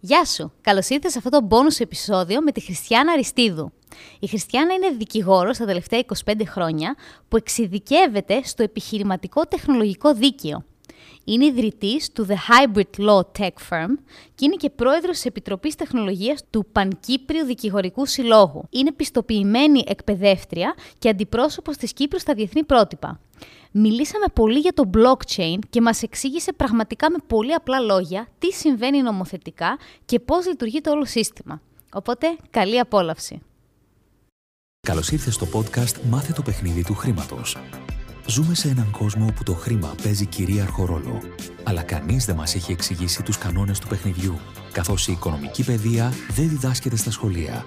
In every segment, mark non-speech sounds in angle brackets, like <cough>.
Γεια σου! Καλώς ήρθες σε αυτό το bonus επεισόδιο με τη Χριστιανά Αριστίδου. Η Χριστιανά είναι δικηγόρος τα τελευταία 25 χρόνια που εξειδικεύεται στο επιχειρηματικό τεχνολογικό δίκαιο. Είναι ιδρυτής του The Hybrid Law Tech Firm και είναι και πρόεδρος της Επιτροπής Τεχνολογίας του Πανκύπριου Δικηγορικού Συλλόγου. Είναι πιστοποιημένη εκπαιδεύτρια και αντιπρόσωπος της Κύπρου στα διεθνή πρότυπα. Μιλήσαμε πολύ για το blockchain και μας εξήγησε πραγματικά με πολύ απλά λόγια τι συμβαίνει νομοθετικά και πώς λειτουργεί το όλο σύστημα. Οπότε, καλή απόλαυση. Καλώς ήρθες στο podcast «Μάθε το παιχνίδι του χρήματος». Ζούμε σε έναν κόσμο όπου το χρήμα παίζει κυρίαρχο ρόλο, αλλά κανείς δεν μας έχει εξηγήσει τους κανόνες του παιχνιδιού, καθώς η οικονομική παιδεία δεν διδάσκεται στα σχολεία.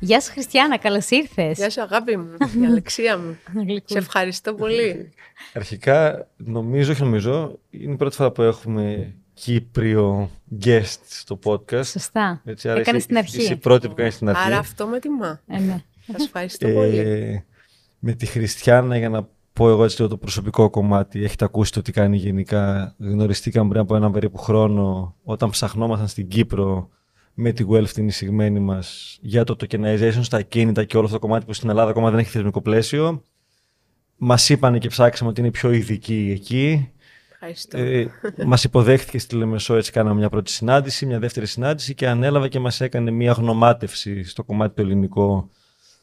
Γεια σου Χριστιανά, καλώς ήρθες. Γεια σου αγάπη μου, η Αλεξία μου. <laughs> Σε ευχαριστώ πολύ. Αρχικά, νομίζω, όχι νομίζω, είναι η πρώτη φορά που έχουμε Κύπριο guest στο podcast. Σωστά. Έτσι, άρα Έκανες είσαι- στην αρχή. Είσαι η πρώτη που κάνει στην αρχή. Άρα αυτό με τιμά. Ε, ναι. Θα σου ευχαριστώ πολύ. Ε, με τη Χριστιανά, για να πω εγώ έτσι λίγο το προσωπικό κομμάτι, έχετε ακούσει το τι κάνει γενικά. Γνωριστήκαμε πριν από έναν περίπου χρόνο, όταν ψαχνόμασταν στην Κύπρο με τη Guelph την εισηγμένη μας για το tokenization στα ακίνητα και όλο αυτό το κομμάτι που στην Ελλάδα ακόμα δεν έχει θεσμικό πλαίσιο. Μας είπαν και ψάξαμε ότι είναι πιο ειδικοί εκεί. Ευχαριστώ. Ε, μας υποδέχτηκε στη Λεμεσό, έτσι κάναμε μια πρώτη συνάντηση, μια δεύτερη συνάντηση και ανέλαβε και μας έκανε μια γνωμάτευση στο κομμάτι το ελληνικό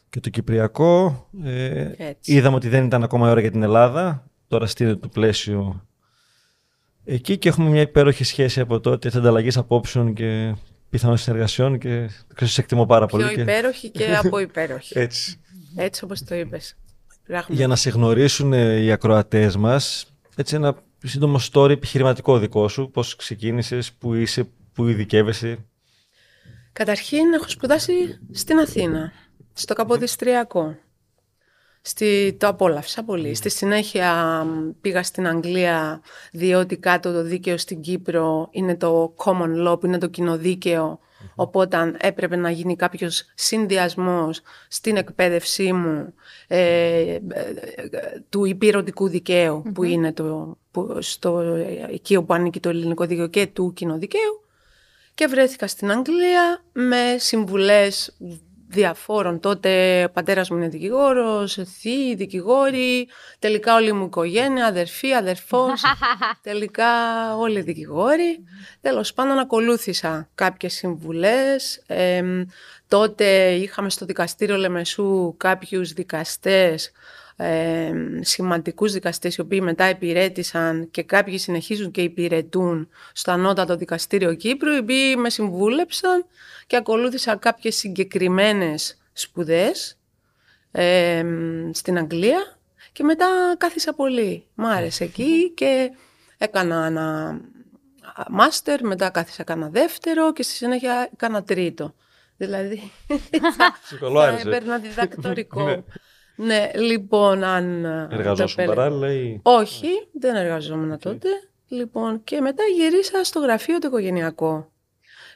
και το κυπριακό. Ε, Έτσι. είδαμε ότι δεν ήταν ακόμα η ώρα για την Ελλάδα, τώρα στείλεται το πλαίσιο εκεί και έχουμε μια υπέροχη σχέση από τότε, της ανταλλαγής απόψεων και πιθανών συνεργασιών και ξέρω, σε εκτιμώ πάρα πολύ. Πιο και- υπέροχη και <laughs> από υπέροχη. Έτσι. Έτσι όπως το είπες. Πράγματι. Για να σε γνωρίσουν ε, οι ακροατές μας, έτσι ένα σύντομο story επιχειρηματικό δικό σου, πώς ξεκίνησες, που είσαι, που ειδικεύεσαι. Καταρχήν έχω σπουδάσει στην Αθήνα, στο Καποδιστριακό. Στη, το απόλαυσα πολύ. Στη συνέχεια μ, πήγα στην Αγγλία διότι κάτω το δίκαιο στην Κύπρο είναι το common law που είναι το κοινοδίκαιο. Οπότε έπρεπε να γίνει κάποιος συνδυασμός στην εκπαίδευσή μου ε, ε, ε, του υπηρετικού δικαίου που είναι το, που, στο, εκεί όπου ανήκει το ελληνικό δίκαιο και του κοινοδικαίου και βρέθηκα στην Αγγλία με συμβουλές διαφόρων. Τότε ο πατέρας μου είναι δικηγόρος, θείοι, δικηγόροι, τελικά όλη μου οικογένεια, αδερφή, αδερφός, <laughs> τελικά όλοι δικηγόροι. Τέλος πάντων ακολούθησα κάποιες συμβουλές. Εμ, τότε είχαμε στο δικαστήριο Λεμεσού κάποιους δικαστές ε, σημαντικούς δικαστές οι οποίοι μετά υπηρέτησαν και κάποιοι συνεχίζουν και υπηρετούν στο ανώτατο δικαστήριο Κύπρου οι οποίοι με συμβούλεψαν και ακολούθησα κάποιες συγκεκριμένες σπουδές ε, στην Αγγλία και μετά κάθισα πολύ. Μ' άρεσε εκεί και έκανα ένα μάστερ, μετά κάθισα έκανα δεύτερο και στη συνέχεια έκανα τρίτο. Δηλαδή, Σε καλό θα άρεσε. έπαιρνα διδακτορικό. Ναι. ναι, λοιπόν, αν... ε, Εργαζόσουν το πέλε- παράλληλα ή... Όχι, δεν εργαζόμουν τότε. Λοιπόν, και μετά γυρίσα στο γραφείο το οικογενειακό.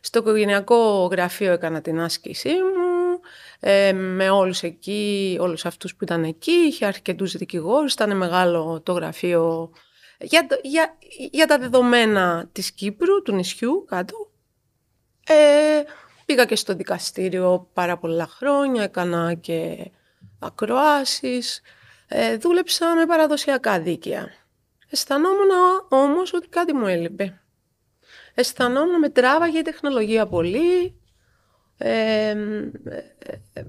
Στο οικογενειακό γραφείο έκανα την άσκησή μου, ε, με όλους εκεί, όλους αυτούς που ήταν εκεί, είχε αρκετούς δικηγόρους, ήταν μεγάλο το γραφείο για, το- για, για τα δεδομένα της Κύπρου, του νησιού κάτω. Ε, πήγα και στο δικαστήριο πάρα πολλά χρόνια, έκανα και ακροάσεις, ε, δούλεψα με παραδοσιακά δίκαια. Αισθανόμουν όμως ότι κάτι μου έλειπε. Αισθανόμουν με τράβαγε η τεχνολογία πολύ. Ε, ε, ε,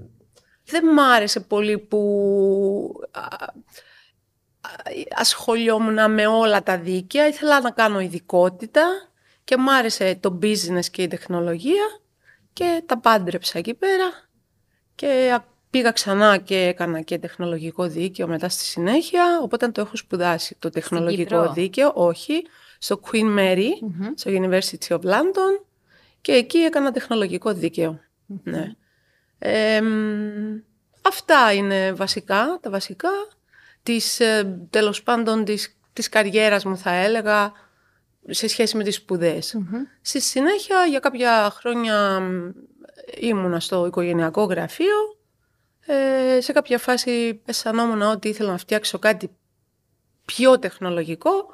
δεν μ' άρεσε πολύ που α, α, ασχολιόμουν με όλα τα δίκαια. Ήθελα να κάνω ειδικότητα και μ' άρεσε το business και η τεχνολογία και τα πάντρεψα εκεί πέρα και α- πήγα ξανά και έκανα και τεχνολογικό δίκαιο μετά στη συνέχεια, οπότε το έχω σπουδάσει το τεχνολογικό Κύπρο; δίκαιο, όχι, στο Queen Mary, στο University of London Και εκεί έκανα τεχνολογικό δίκαιο. Ναι. Ε, αυτά είναι βασικά, τα βασικά. Της, ε, τέλος πάντων της, της καριέρας μου θα έλεγα σε σχέση με τις σπουδες Στη συνέχεια για κάποια χρόνια ήμουνα στο οικογενειακό γραφείο. Ε, σε κάποια φάση αισθανόμουν ότι ήθελα να φτιάξω κάτι πιο τεχνολογικό.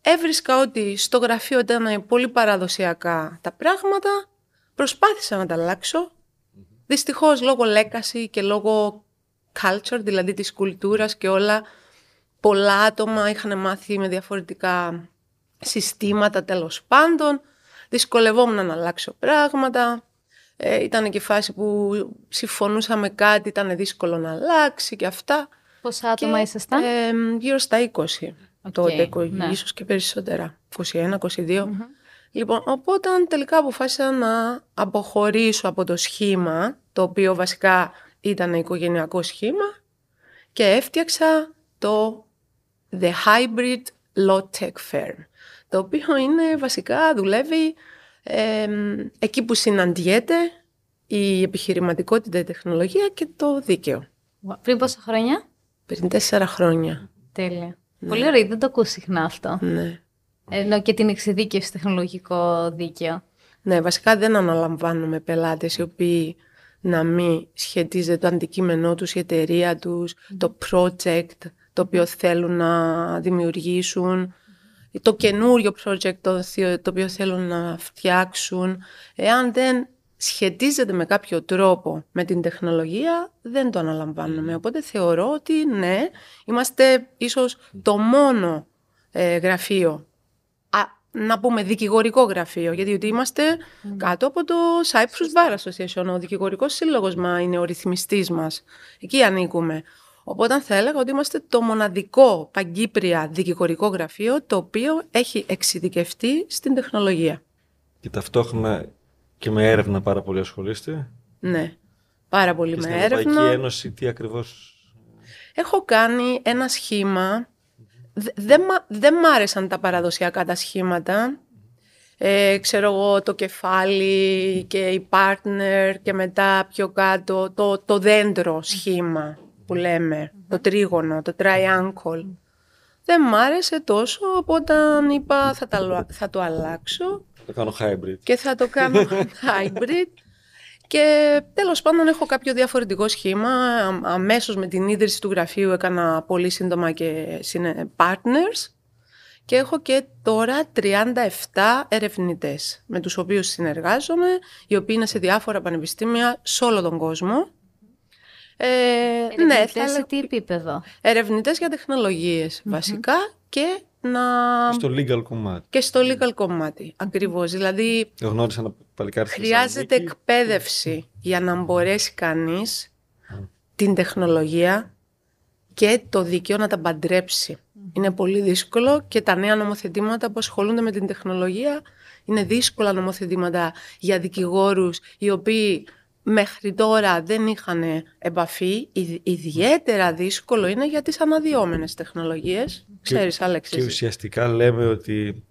Έβρισκα ότι στο γραφείο ήταν πολύ παραδοσιακά τα πράγματα. Προσπάθησα να τα αλλάξω. Δυστυχώς λόγω λέκαση και λόγω culture, δηλαδή της κουλτούρας και όλα, πολλά άτομα είχαν μάθει με διαφορετικά συστήματα τέλος πάντων. Δυσκολευόμουν να αλλάξω πράγματα. Ε, ήταν και φάση που συμφωνούσαμε κάτι, ήταν δύσκολο να αλλάξει και αυτά. Πόσα άτομα ήσασταν; Ε, γύρω στα 20 okay, τότε, ναι. ίσως και περισσότερα. 21, 22. Λοιπόν, οπότε τελικά αποφάσισα να αποχωρήσω από το σχήμα, το οποίο βασικά ήταν οικογενειακό σχήμα, και έφτιαξα το The Hybrid Law Tech Firm, το οποίο είναι βασικά δουλεύει εκεί που συναντιέται η επιχειρηματικότητα, η τεχνολογία και το δίκαιο. Πριν πόσα χρόνια; Πριν τέσσερα χρόνια. Τέλεια. Ναι. Πολύ ωραία, δεν το ακούω συχνά αυτό. Ναι. Ενώ και την εξειδίκευση τεχνολογικό δίκαιο. Ναι, βασικά δεν αναλαμβάνουμε πελάτες οι οποίοι να μην σχετίζεται το αντικείμενό τους, η εταιρεία τους, το project το οποίο θέλουν να δημιουργήσουν, το καινούριο project το, το οποίο θέλουν να φτιάξουν. Εάν δεν σχετίζεται με κάποιο τρόπο με την τεχνολογία, δεν το αναλαμβάνουμε. Οπότε θεωρώ ότι ναι, είμαστε ίσως το μόνο ε, γραφείο να πούμε δικηγορικό γραφείο, γιατί είμαστε κάτω από το Cyprus Bar Association. Ο δικηγορικός σύλλογος μα είναι ο ρυθμιστής μας. Εκεί ανήκουμε. Οπότε θα έλεγα ότι είμαστε το μοναδικό παγκύπρια δικηγορικό γραφείο το οποίο έχει εξειδικευτεί στην τεχνολογία. Και ταυτόχρονα και με έρευνα πάρα πολύ ασχολείστε. Ναι, πάρα πολύ και με στην έρευνα. Στην Ευρωπαϊκή Ένωση τι ακριβώς... Έχω κάνει ένα σχήμα δεν, δεν μ' άρεσαν τα παραδοσιακά τα σχήματα. Ε, ξέρω εγώ το κεφάλι και η partner και μετά πιο κάτω το, το δέντρο σχήμα που λέμε, το τρίγωνο, το triangle. Δεν μ' άρεσε τόσο, οπότε είπα θα, τα, θα το αλλάξω. Θα το κάνω hybrid. Και θα το κάνω <laughs> hybrid. Και τέλος πάντων έχω κάποιο διαφορετικό σχήμα. Αμέσως με την ίδρυση του γραφείου έκανα πολύ σύντομα και partners. Και έχω και τώρα 37 ερευνητές με τους οποίους συνεργάζομαι, οι οποίοι είναι σε διάφορα πανεπιστήμια σε όλο τον κόσμο. Ε, ναι, σε τι επίπεδο; Ερευνητές για τεχνολογιες βασικά και να... Στο legal κομμάτι. Και στο legal κομμάτι, ακριβώς. Δηλαδή, γνώρισα ένα παλικάρι χρειάζεται εκπαίδευση για να μπορέσει κανείς την τεχνολογία και το δίκαιο να τα παντρέψει. Είναι πολύ δύσκολο και τα νέα νομοθετήματα που ασχολούνται με την τεχνολογία είναι δύσκολα νομοθετήματα για δικηγόρους οι οποίοι μέχρι τώρα δεν είχαν επαφή. Ιδιαίτερα δύσκολο είναι για τις αναδυόμενες τεχνολογίες. Ξέρεις, Άλεξη. Και ουσιαστικά λέμε ότι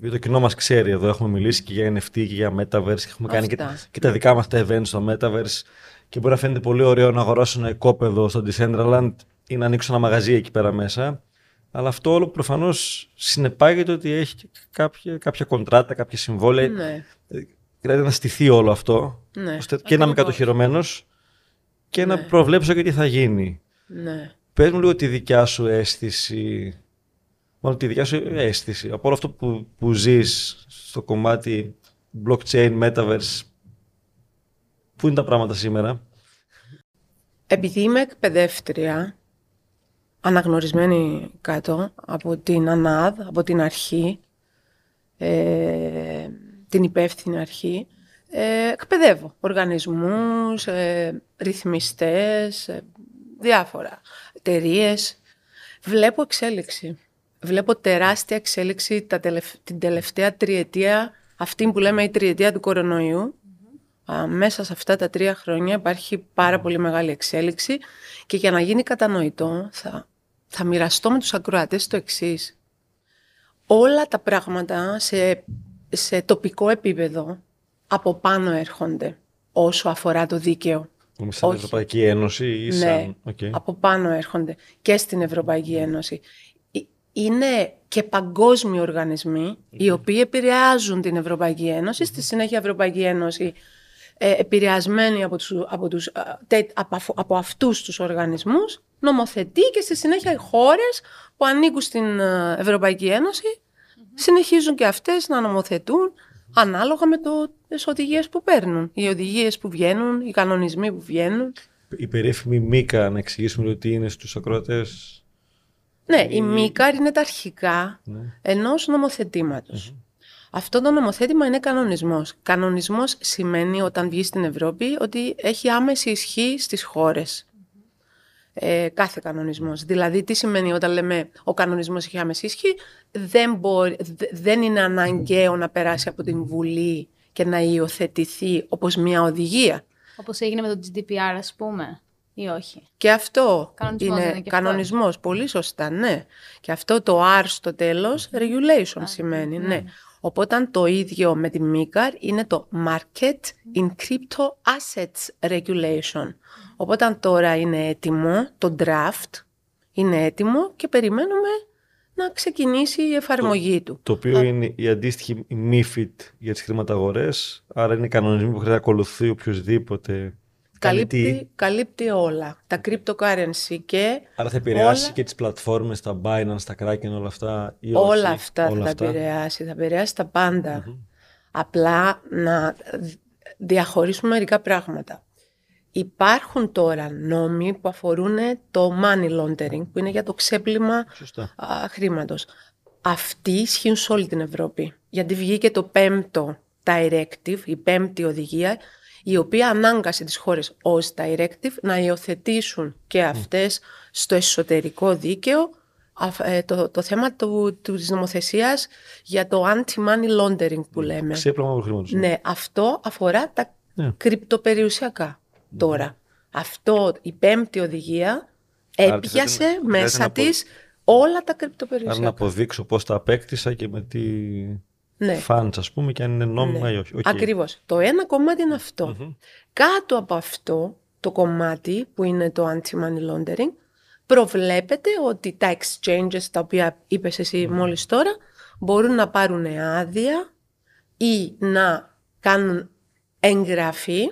γιατί το κοινό μας ξέρει εδώ, έχουμε μιλήσει και για NFT και για Metaverse και έχουμε κάνει και, και, τα δικά μας τα events στο Metaverse και μπορεί να φαίνεται πολύ ωραίο να αγοράσω ένα οικόπεδο στο Decentraland ή να ανοίξω ένα μαγαζί εκεί πέρα μέσα. Αλλά αυτό όλο προφανώς συνεπάγεται ότι έχει κάποια, κάποια κοντράτα, κάποια συμβόλαια. Ναι. Δηλαδή να στηθεί όλο αυτό. Ναι. Ώστε και να είμαι κατοχυρωμένος και να ναι. προβλέψω και τι θα γίνει. Ναι. Πες μου λίγο τη δικιά σου αίσθηση, μάλλον τη δικιά σου αίσθηση, από όλο αυτό που, που ζεις στο κομμάτι blockchain, metaverse, πού είναι τα πράγματα σήμερα; Επειδή είμαι εκπαιδεύτρια, αναγνωρισμένη κάτω από την ΑΝΑΔ, από την αρχή, ε, την υπεύθυνη αρχή, ε, εκπαιδεύω οργανισμούς, ε, ρυθμιστές, ε, διάφορα εταιρείες. Βλέπω εξέλιξη. Βλέπω τεράστια εξέλιξη τα την τελευταία τριετία, αυτή που λέμε η τριετία του κορονοϊού. μέσα σε αυτά τα τρία χρόνια υπάρχει πάρα πολύ μεγάλη εξέλιξη και για να γίνει κατανοητό θα, θα μοιραστώ με τους ακροατές το εξής. Όλα τα πράγματα σε σε τοπικό επίπεδο από πάνω έρχονται όσο αφορά το δίκαιο. Είμαι σαν Όχι. Ευρωπαϊκή Ένωση ή σαν... Ναι, Οκ. από πάνω έρχονται και στην Ευρωπαϊκή Ένωση. Ε, Είναι και παγκόσμιοι οργανισμοί οι οποίοι επηρεάζουν την Ευρωπαϊκή Ένωση. Στη συνέχεια η Ευρωπαϊκή Ένωση ε, επηρεασμένη από, τους, από, τους, α, τε- από, αφ- από αυτούς τους οργανισμούς νομοθετεί και στη συνέχεια οι χώρες που ανήκουν στην ε, Ευρωπαϊκή Ένωση συνεχίζουν και αυτές να νομοθετούν ανάλογα με το, τις οδηγίες που παίρνουν. Οι οδηγίες που βγαίνουν, οι κανονισμοί που βγαίνουν. Η περίφημη Μίκα, να εξηγήσουμε λίγο τι είναι στους ακροατές. Ναι, η ΜΙΚΑΡ είναι τα αρχικά Ναι. ενός νομοθετήματος. Αυτό το νομοθέτημα είναι κανονισμός. Κανονισμός σημαίνει όταν βγει στην Ευρώπη ότι έχει άμεση ισχύ στις χώρες. Ε, κάθε κανονισμός. Δηλαδή, τι σημαίνει όταν λέμε ο κανονισμός έχει άμεση ισχύ, δεν, μπορεί, δε- δεν είναι αναγκαίο να περάσει από την Βουλή και να υιοθετηθεί όπως μια οδηγία. Όπως έγινε με το GDPR, ας πούμε, ή όχι; Και αυτό Κανονισμός είναι, δεν είναι και αυτό. κανονισμός, πολύ σωστά, ναι. Και αυτό το R στο τέλος, regulation σημαίνει, ναι. Οπότε το ίδιο με τη MICAR είναι το Market in Crypto Assets Regulation. Οπότε τώρα είναι έτοιμο, το draft είναι έτοιμο και περιμένουμε να ξεκινήσει η εφαρμογή του. Το οποίο είναι η αντίστοιχη η MIFID για τις χρηματαγορές. Άρα είναι κανονισμοί που χρειάζεται να ακολουθεί οποιοδήποτε. Καλύπτει, καλύπτει όλα. Τα cryptocurrency και Άρα θα επηρεάσει όλα- και τις πλατφόρμες, τα Binance, τα Kraken, όλα αυτά. Ή όχι, Όλα αυτά όλα θα τα αυτά. επηρεάσει, θα επηρεάσει τα παντα Απλά να διαχωρίσουμε μερικά πράγματα. Υπάρχουν τώρα νόμοι που αφορούν το money laundering, που είναι για το ξέπλυμα Σωστά. α, χρήματος. Αυτοί ισχύουν σε όλη την Ευρώπη. Γιατί βγήκε το πέμπτο directive, η πέμπτη οδηγία, η οποία ανάγκασε τις χώρες ως directive να υιοθετήσουν και αυτές στο εσωτερικό δίκαιο αφ- ε, το, το θέμα του, του, της νομοθεσίας για το anti-money laundering που λέμε. Ξέπλυμα από χρήματος. Ναι, αυτό αφορά τα Ναι. κρυπτοπεριουσιακά τώρα. Αυτό, η πέμπτη οδηγία Άρα έπιασε χρειάζεται να- μέσα χρειάζεται να της όλα τα Άρα να κρυπτοπεριουσιακά. αποδείξω πώς τα απέκτησα και με τι Ναι. funds, ας πούμε, και αν είναι νόμιμα ή όχι. Οκ. Ακριβώς. Το ένα κομμάτι είναι αυτό. Κάτω από αυτό το κομμάτι που είναι το anti-money laundering προβλέπεται ότι τα exchanges τα οποία είπες εσύ μόλις τώρα μπορούν να πάρουν άδεια ή να κάνουν εγγραφή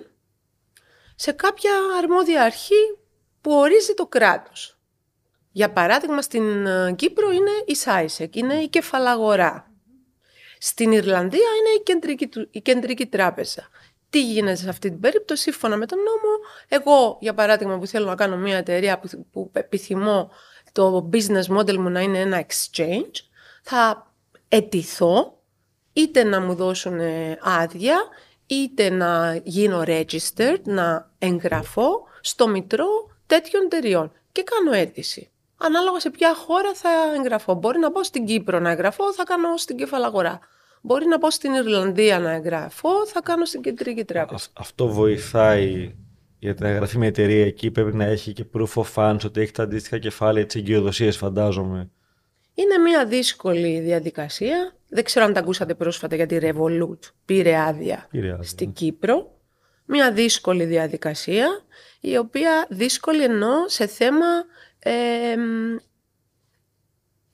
σε κάποια αρμόδια αρχή που ορίζει το κράτος. Για παράδειγμα, στην ε, Κύπρο είναι η ΣΑΙΣΕΚ, είναι η κεφαλαγορά. Στην Ιρλανδία είναι η κεντρική, του- η κεντρική τράπεζα. Τι γίνεται σε αυτή την περίπτωση, σύμφωνα με τον νόμο, εγώ, για παράδειγμα, που θέλω να κάνω μια εταιρεία που, που επιθυμώ το business model μου να είναι ένα exchange, θα ετηθώ είτε να μου δώσουν ε, άδεια, είτε να γίνω registered, να εγγραφώ στο μητρό τέτοιων εταιριών και κάνω αίτηση. Ανάλογα σε ποια χώρα θα εγγραφώ. Μπορεί να πάω στην Κύπρο να εγγραφώ, θα κάνω στην κεφαλαγορά. Μπορεί να πάω στην Ιρλανδία να εγγραφώ, θα κάνω στην Κεντρική Τράπεζα. Αυ- Αυτό βοηθάει για να εγγραφεί μια εταιρεία εκεί. Πρέπει να έχει και proof of funds, ότι έχει τα αντίστοιχα κεφάλαια της εγκυοδοσίας, φαντάζομαι. Είναι μια δύσκολη διαδικασία. Δεν ξέρω αν τα ακούσατε πρόσφατα για τη Revolut. Πήρε άδεια Πήρε άδεια, στην ναι. Κύπρο. Μια δύσκολη διαδικασία, η οποία δύσκολη εννοώ σε θέμα ε, μ,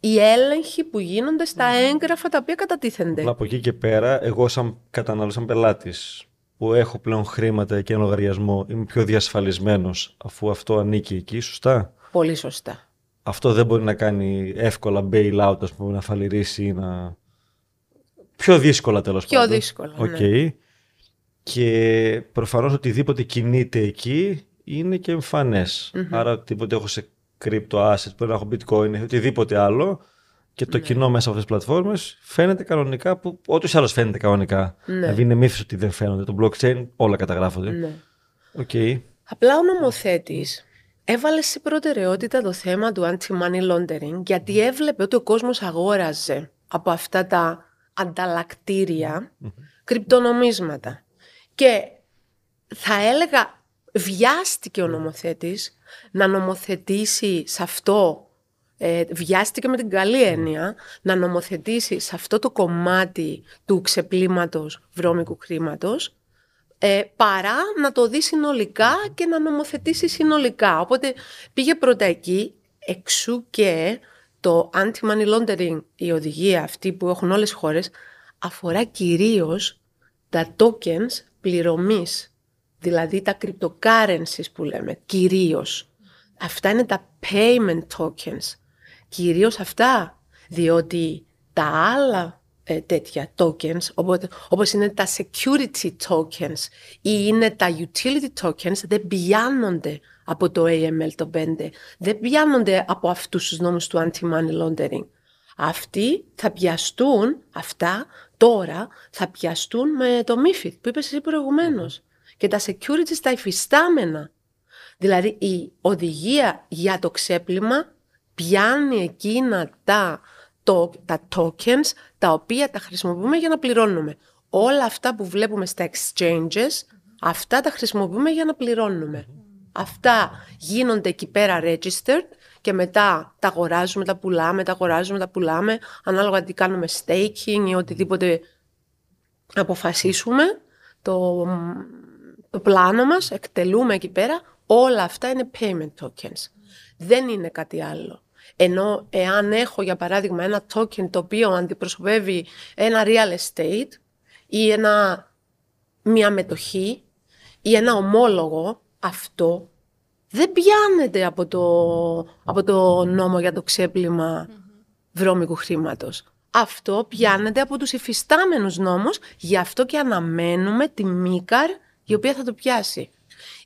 οι έλεγχοι που γίνονται στα έγγραφα τα οποία κατατίθενται. Αλλά από εκεί και πέρα, εγώ σαν καταναλωτή, σαν πελάτης, που έχω πλέον χρήματα και ένα λογαριασμό, είμαι πιο διασφαλισμένος αφού αυτό ανήκει εκεί, σωστά; Πολύ σωστά. Αυτό δεν μπορεί να κάνει εύκολα bail-out, ας πούμε, να φαλιρίσει ή να. Πιο δύσκολα τέλος Πιο πάντων. δύσκολα, Οκ. ναι. Και προφανώς οτιδήποτε κινείται εκεί είναι και εμφανε Άρα οτιδήποτε έχω σε crypto assets, μπορεί να έχω bitcoin, ή οτιδήποτε άλλο και Ναι. το κοινό μέσα από αυτές τις πλατφόρμες φαίνεται κανονικά, που ό,τι άλλος φαίνεται κανονικά. Ναι. Δηλαδή είναι μύθος ότι δεν φαίνονται. Το blockchain όλα καταγράφονται. Ναι. Οκ. Απλά ο νομοθέτης έβαλε σε προτεραιότητα το θέμα του anti-money laundering γιατί έβλεπε ότι ο κόσμος αγόραζε από αυτά τα ανταλλακτήρια κρυπτονομίσματα. Και θα έλεγα βιάστηκε ο νομοθέτης να νομοθετήσει σε αυτό ε, βιάστηκε με την καλή έννοια να νομοθετήσει σε αυτό το κομμάτι του ξεπλήματος βρώμικου χρήματος ε, παρά να το δεις συνολικά και να νομοθετήσεις συνολικά. Οπότε πήγε πρώτα εκεί, εξού και το anti-money laundering, η οδηγία αυτή που έχουν όλες οι χώρες, αφορά κυρίως τα tokens πληρωμής, δηλαδή τα cryptocurrencies που λέμε, κυρίως. Αυτά είναι τα payment tokens, κυρίως αυτά, διότι τα άλλα ε, τέτοια tokens, όπως, όπως είναι τα security tokens ή είναι τα utility tokens, δεν πιάνονται από το AML το 5, δεν πιάνονται από αυτούς τους νόμους του anti-money laundering. Αυτοί θα πιαστούν, αυτά τώρα θα πιαστούν με το MIFID που είπες εσύ προηγουμένως. Και τα securities τα υφιστάμενα. Δηλαδή η οδηγία για το ξέπλυμα πιάνει εκείνα τα, το, τα tokens τα οποία τα χρησιμοποιούμε για να πληρώνουμε. Όλα αυτά που βλέπουμε στα exchanges, αυτά τα χρησιμοποιούμε για να πληρώνουμε. Αυτά γίνονται εκεί πέρα registered και μετά τα αγοράζουμε, τα πουλάμε, τα αγοράζουμε, τα πουλάμε, ανάλογα τι κάνουμε staking ή οτιδήποτε αποφασίσουμε, το, το πλάνο μας, εκτελούμε εκεί πέρα, όλα αυτά είναι payment tokens. Δεν είναι κάτι άλλο. Ενώ εάν έχω για παράδειγμα ένα token το οποίο αντιπροσωπεύει ένα real estate ή ένα, μια μετοχή ή ένα ομόλογο, αυτό δεν πιάνεται από το, από το νόμο για το ξέπλυμα βρώμικου χρήματος. Αυτό πιάνεται από τους υφιστάμενους νόμους, γι' αυτό και αναμένουμε τη Μίκαρ η οποία θα το πιάσει.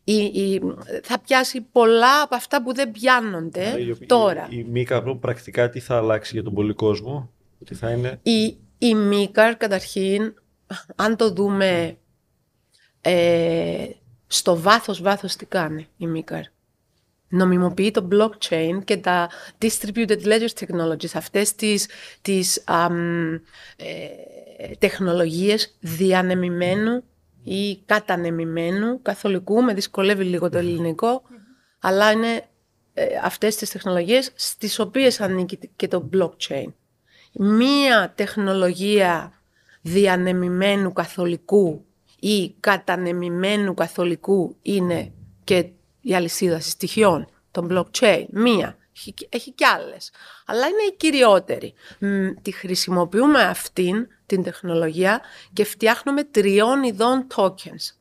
Η, θα πιάσει πολλά από αυτά που δεν πιάνονται τώρα. Η, η Μίκαρ πρακτικά τι θα αλλάξει για τον πολύ κόσμο, τι θα είναι... Η, η Μίκαρ καταρχήν, αν το δούμε ε, στο βάθος βάθος τι κάνει η Μίκαρ νομιμοποιεί το blockchain και τα distributed ledger technologies, αυτές τις, τις ε, τεχνολογίες διανεμημένου ή κατανεμημένου καθολικού, με δυσκολεύει λίγο το ελληνικό, αλλά είναι ε, αυτές τις τεχνολογίες στις οποίες ανήκει και το blockchain. Μία τεχνολογία διανεμημένου καθολικού ή κατανεμημένου καθολικού είναι και η αλυσίδα στοιχειών, το blockchain, μία. Έχει κι άλλες. Αλλά είναι η κυριότερη. Τη χρησιμοποιούμε αυτήν την τεχνολογία και φτιάχνουμε τριών ειδών tokens.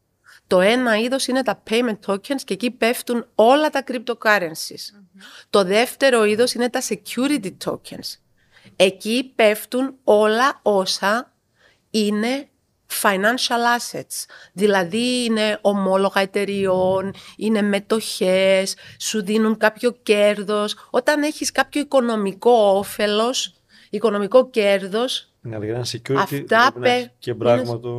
Το ένα είδος είναι τα payment tokens και εκεί πέφτουν όλα τα cryptocurrencies. Το δεύτερο είδος είναι τα security tokens. Εκεί πέφτουν όλα όσα είναι financial assets, δηλαδή είναι ομόλογα εταιριών, είναι μετοχές, σου δίνουν κάποιο κέρδος. Όταν έχεις κάποιο οικονομικό όφελος, οικονομικό κέρδος, ναι, ένα security αυτά πε... και πράγμα το...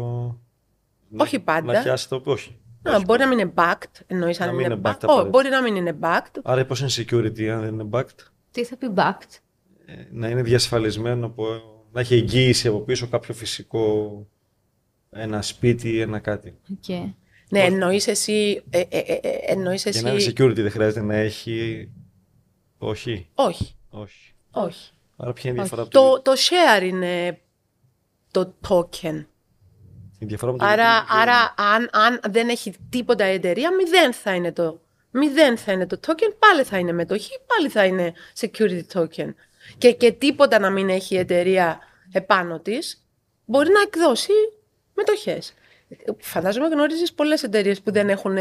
Όχι πάντα. Να πιάσει το όχι. Να, μπορεί να μην είναι backed, εννοείς αν είναι backed. Oh, μπορεί να μην είναι backed. Άρα πώς είναι security αν δεν είναι backed; Τι θα πει backed; Ε, να είναι διασφαλισμένο, από, να έχει εγγύηση από πίσω κάποιο φυσικό ένα σπίτι ή ένα κάτι. Okay. Ναι, εννοείς εσύ. Ε, ε, ε, ε εννοείς εσύ... Για να είναι security δεν χρειάζεται να έχει. Όχι. Όχι. Όχι. Όχι. Άρα ποια είναι η διαφορά από το... Το share είναι το token. Η διαφορά με το άρα, άρα αν, αν δεν έχει τίποτα η εταιρεία, μηδέν θα είναι το. Μηδέν θα είναι το token, πάλι θα είναι μετοχή, πάλι θα είναι security token. Και, και τίποτα να μην έχει η εταιρεία επάνω της, μπορεί να εκδώσει μετοχές. Φαντάζομαι γνωρίζει πολλές εταιρείες που δεν έχουν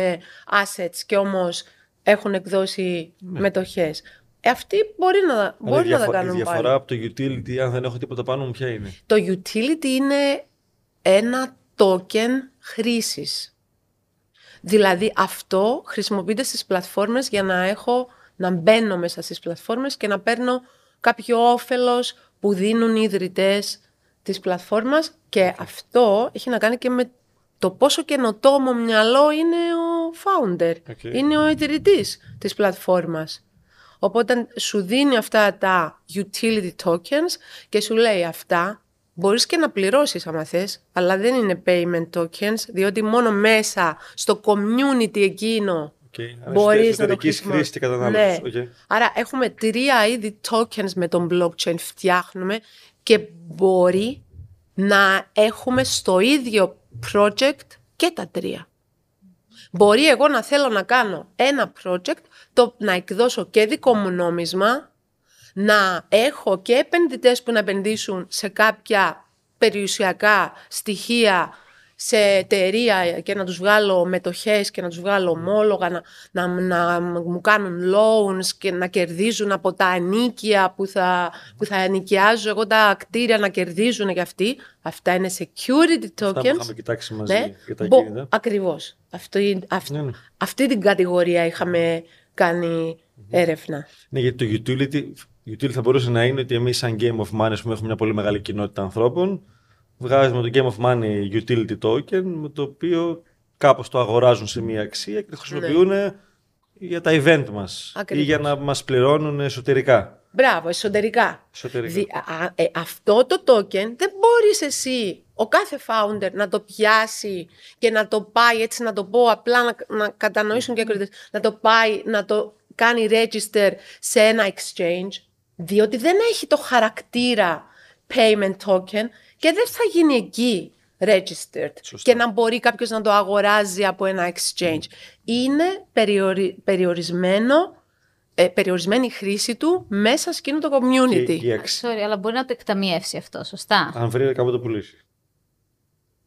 assets και όμως έχουν εκδώσει ναι. μετοχές. Ε, αυτοί μπορεί να, μπορεί να τα κάνουν Η διαφορά από το utility, αν δεν έχω τίποτα πάνω μου, ποια είναι; Το utility είναι ένα token χρήσης. Δηλαδή αυτό χρησιμοποιείται στις πλατφόρμες για να έχω, να μπαίνω μέσα στις πλατφόρμες και να παίρνω κάποιο όφελος που δίνουν οι ιδρυτές της πλατφόρμας και αυτό έχει να κάνει και με το πόσο καινοτόμο μυαλό είναι ο founder, είναι ο ιδρυτής της πλατφόρμας. Οπότε σου δίνει αυτά τα utility tokens και σου λέει αυτά μπορείς και να πληρώσεις άμα θες, αλλά δεν είναι payment tokens, διότι μόνο μέσα στο community εκείνο Okay. Μπορείς να το χρήση και κατανάλωσης. Ναι. Okay. Άρα έχουμε τρία είδη tokens με τον blockchain φτιάχνουμε και μπορεί να έχουμε στο ίδιο project και τα τρία. Μπορεί εγώ να θέλω να κάνω ένα project, το, να εκδώσω και δικό μου νόμισμα, να έχω και επενδυτές που να επενδύσουν σε κάποια περιουσιακά στοιχεία σε εταιρεία και να τους βγάλω μετοχές και να τους βγάλω ομόλογα, να, να, να μου κάνουν loans και να κερδίζουν από τα ανίκια που θα, που θα ενοικιάζω εγώ τα κτίρια να κερδίζουν για αυτοί. Αυτά είναι security tokens. Αυτά που είχαμε κοιτάξει μαζί ναι. για τα Μπο, Ακριβώς. Αυτή, αυτή, ναι, ναι. αυτή την κατηγορία είχαμε κάνει έρευνα. Ναι, γιατί το utility, utility θα μπορούσε να είναι ότι εμείς σαν Game of Money έχουμε μια πολύ μεγάλη κοινότητα ανθρώπων βγάζουμε το Game of Money Utility Token, με το οποίο κάπως το αγοράζουν σε μία αξία και το χρησιμοποιούν ναι. για τα event μας ή για να μας πληρώνουν εσωτερικά. Μπράβο, εσωτερικά. εσωτερικά. ε, αυτό το token δεν μπορείς εσύ, ο κάθε founder, να το πιάσει και να το πάει, έτσι να το πω απλά να, να κατανοήσουν και ακροτές, να το πάει, να το κάνει register σε ένα exchange, διότι δεν έχει το χαρακτήρα payment token και δεν θα γίνει εκεί registered και να μπορεί κάποιος να το αγοράζει από ένα exchange. Είναι περιορισμένο ε, περιορισμένη χρήση του μέσα σε εκείνο το community. Και, Sorry, αλλά μπορεί να το εκταμιεύσει αυτό, σωστά. Αν βρει κάπου το πουλήσει.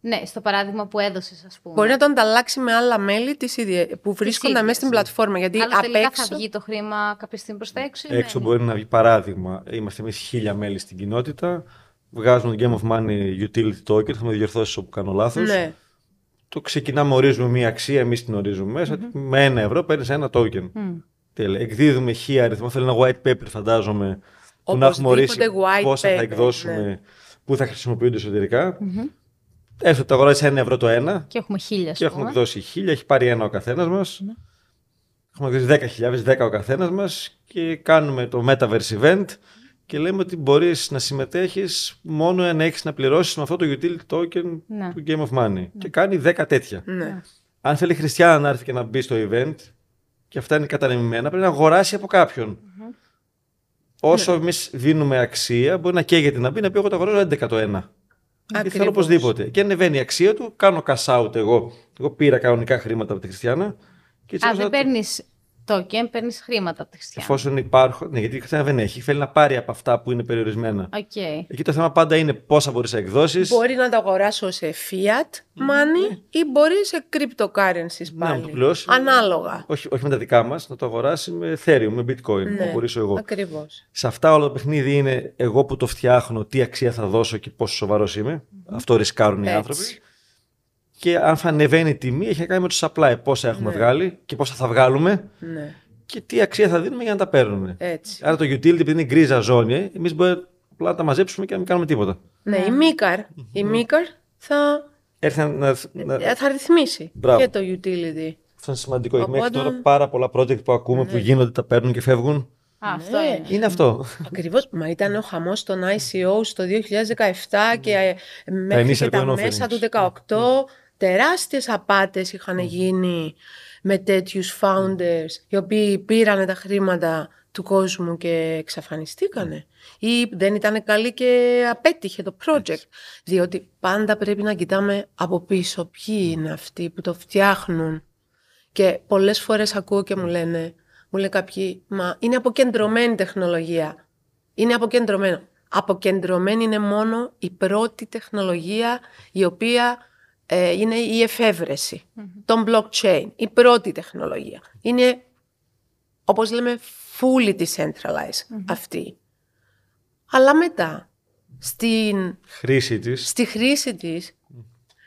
Ναι, στο παράδειγμα που έδωσες, ας πούμε. Μπορεί να το ανταλλάξει με άλλα μέλη της ίδια, που βρίσκονται μέσα στην πλατφόρμα. Γιατί Αλλά τελικά έξω... θα βγει το χρήμα κάποια στιγμή προς τα έξω. Έξω μπορεί να βγει παράδειγμα. Είμαστε εμείς χίλια μέλη στην κοινότητα βγάζουμε το Game of Money Utility Token, θα με διορθώσεις όπου κάνω λάθος. Ναι. Το ξεκινάμε, ορίζουμε μία αξία, εμείς την ορίζουμε μέσα. Mm-hmm. Με ένα ευρώ παίρνεις ένα token. Mm. Τέλεια. Εκδίδουμε χ αριθμό. Θέλει ένα white paper, φαντάζομαι. Που να έχουμε ορίσει πόσα θα εκδώσουμε, ναι. πού θα χρησιμοποιούνται εσωτερικά. Mm-hmm. Έστω το αγοράζει ένα ευρώ το ένα. Και έχουμε χίλια. Και έχουμε εκδώσει χίλια. Έχει πάρει ένα ο καθένας μας. Mm-hmm. Έχουμε εκδώσει 10.000, 10 ο καθένας μας και κάνουμε το Metaverse Event και λέμε ότι μπορείς να συμμετέχεις μόνο αν έχεις να πληρώσεις με αυτό το utility token ναι. του Game of Money. Ναι. Και κάνει 10 τέτοια. Ναι. Αν θέλει Χριστιανά να έρθει και να μπει στο event, και αυτά είναι κατανεμημένα, πρέπει να αγοράσει από κάποιον. Όσο εμείς δίνουμε αξία, μπορεί να καίγεται να μπει να πει: Εγώ το αγοράζω 11 το ένα. Γιατί θέλω οπωσδήποτε. Και ανεβαίνει η αξία του, κάνω cash out εγώ. Εγώ πήρα κανονικά χρήματα από τη Χριστιανά. Και Α, δεν παίρνεις token, παίρνεις χρήματα από τη Χριστιανά. Εφόσον υπάρχουν. Ναι, γιατί η Χριστιανά δεν έχει. Θέλει να πάρει από αυτά που είναι περιορισμένα. Okay. Εκεί το θέμα πάντα είναι πόσα μπορείς να εκδώσεις. Μπορεί να το αγοράσω σε fiat money ναι. ή μπορεί σε cryptocurrencies ναι, πάλι. Να το Ανάλογα. Όχι, όχι με τα δικά μας, να το αγοράσει με Ethereum, με Bitcoin. Ναι, μπορεί εγώ. Ακριβώς. Σε αυτά όλο το παιχνίδι είναι εγώ που το φτιάχνω, τι αξία θα δώσω και πόσο σοβαρός είμαι. Αυτό ρισκάρουν οι άνθρωποι και αν θα ανεβαίνει η τιμή, έχει να κάνει με το supply. Πόσα έχουμε ναι. βγάλει και πόσα θα βγάλουμε. Ναι. Και τι αξία θα δίνουμε για να τα παίρνουμε. Έτσι. Άρα το utility, επειδή είναι γκρίζα ζώνη, εμείς μπορούμε απλά να τα μαζέψουμε και να μην κάνουμε τίποτα. Ναι, η Μίκαρ, η Μίκαρ θα. Έρθει να, να... Ε, θα ρυθμίσει Μπράβο. και το utility. Αυτό είναι σημαντικό. Οπότε... Μέχρι τώρα πάρα πολλά project που ακούμε ναι. που γίνονται, τα παίρνουν και φεύγουν. Α, αυτό είναι. Είναι αυτό. Ακριβώς. Μα ήταν ο χαμός των ICO στο 2017 και μέχρι και τα μέσα του 2018 τεράστιες απάτες είχαν γίνει με τέτοιους founders οι οποίοι πήραν τα χρήματα του κόσμου και εξαφανιστήκανε ή δεν ήταν καλή και απέτυχε το project. Διότι πάντα πρέπει να κοιτάμε από πίσω ποιοι είναι αυτοί που το φτιάχνουν. Και πολλές φορές ακούω και μου λένε, μου λένε κάποιοι, μα είναι αποκεντρωμένη τεχνολογία. Είναι αποκεντρωμένο. Αποκεντρωμένη είναι μόνο η πρώτη τεχνολογία η οποία ε, είναι η εφεύρεση των blockchain, η πρώτη τεχνολογία. Είναι, όπως λέμε, fully decentralized αυτή. Αλλά μετά, στην χρήση της, στη χρήση της,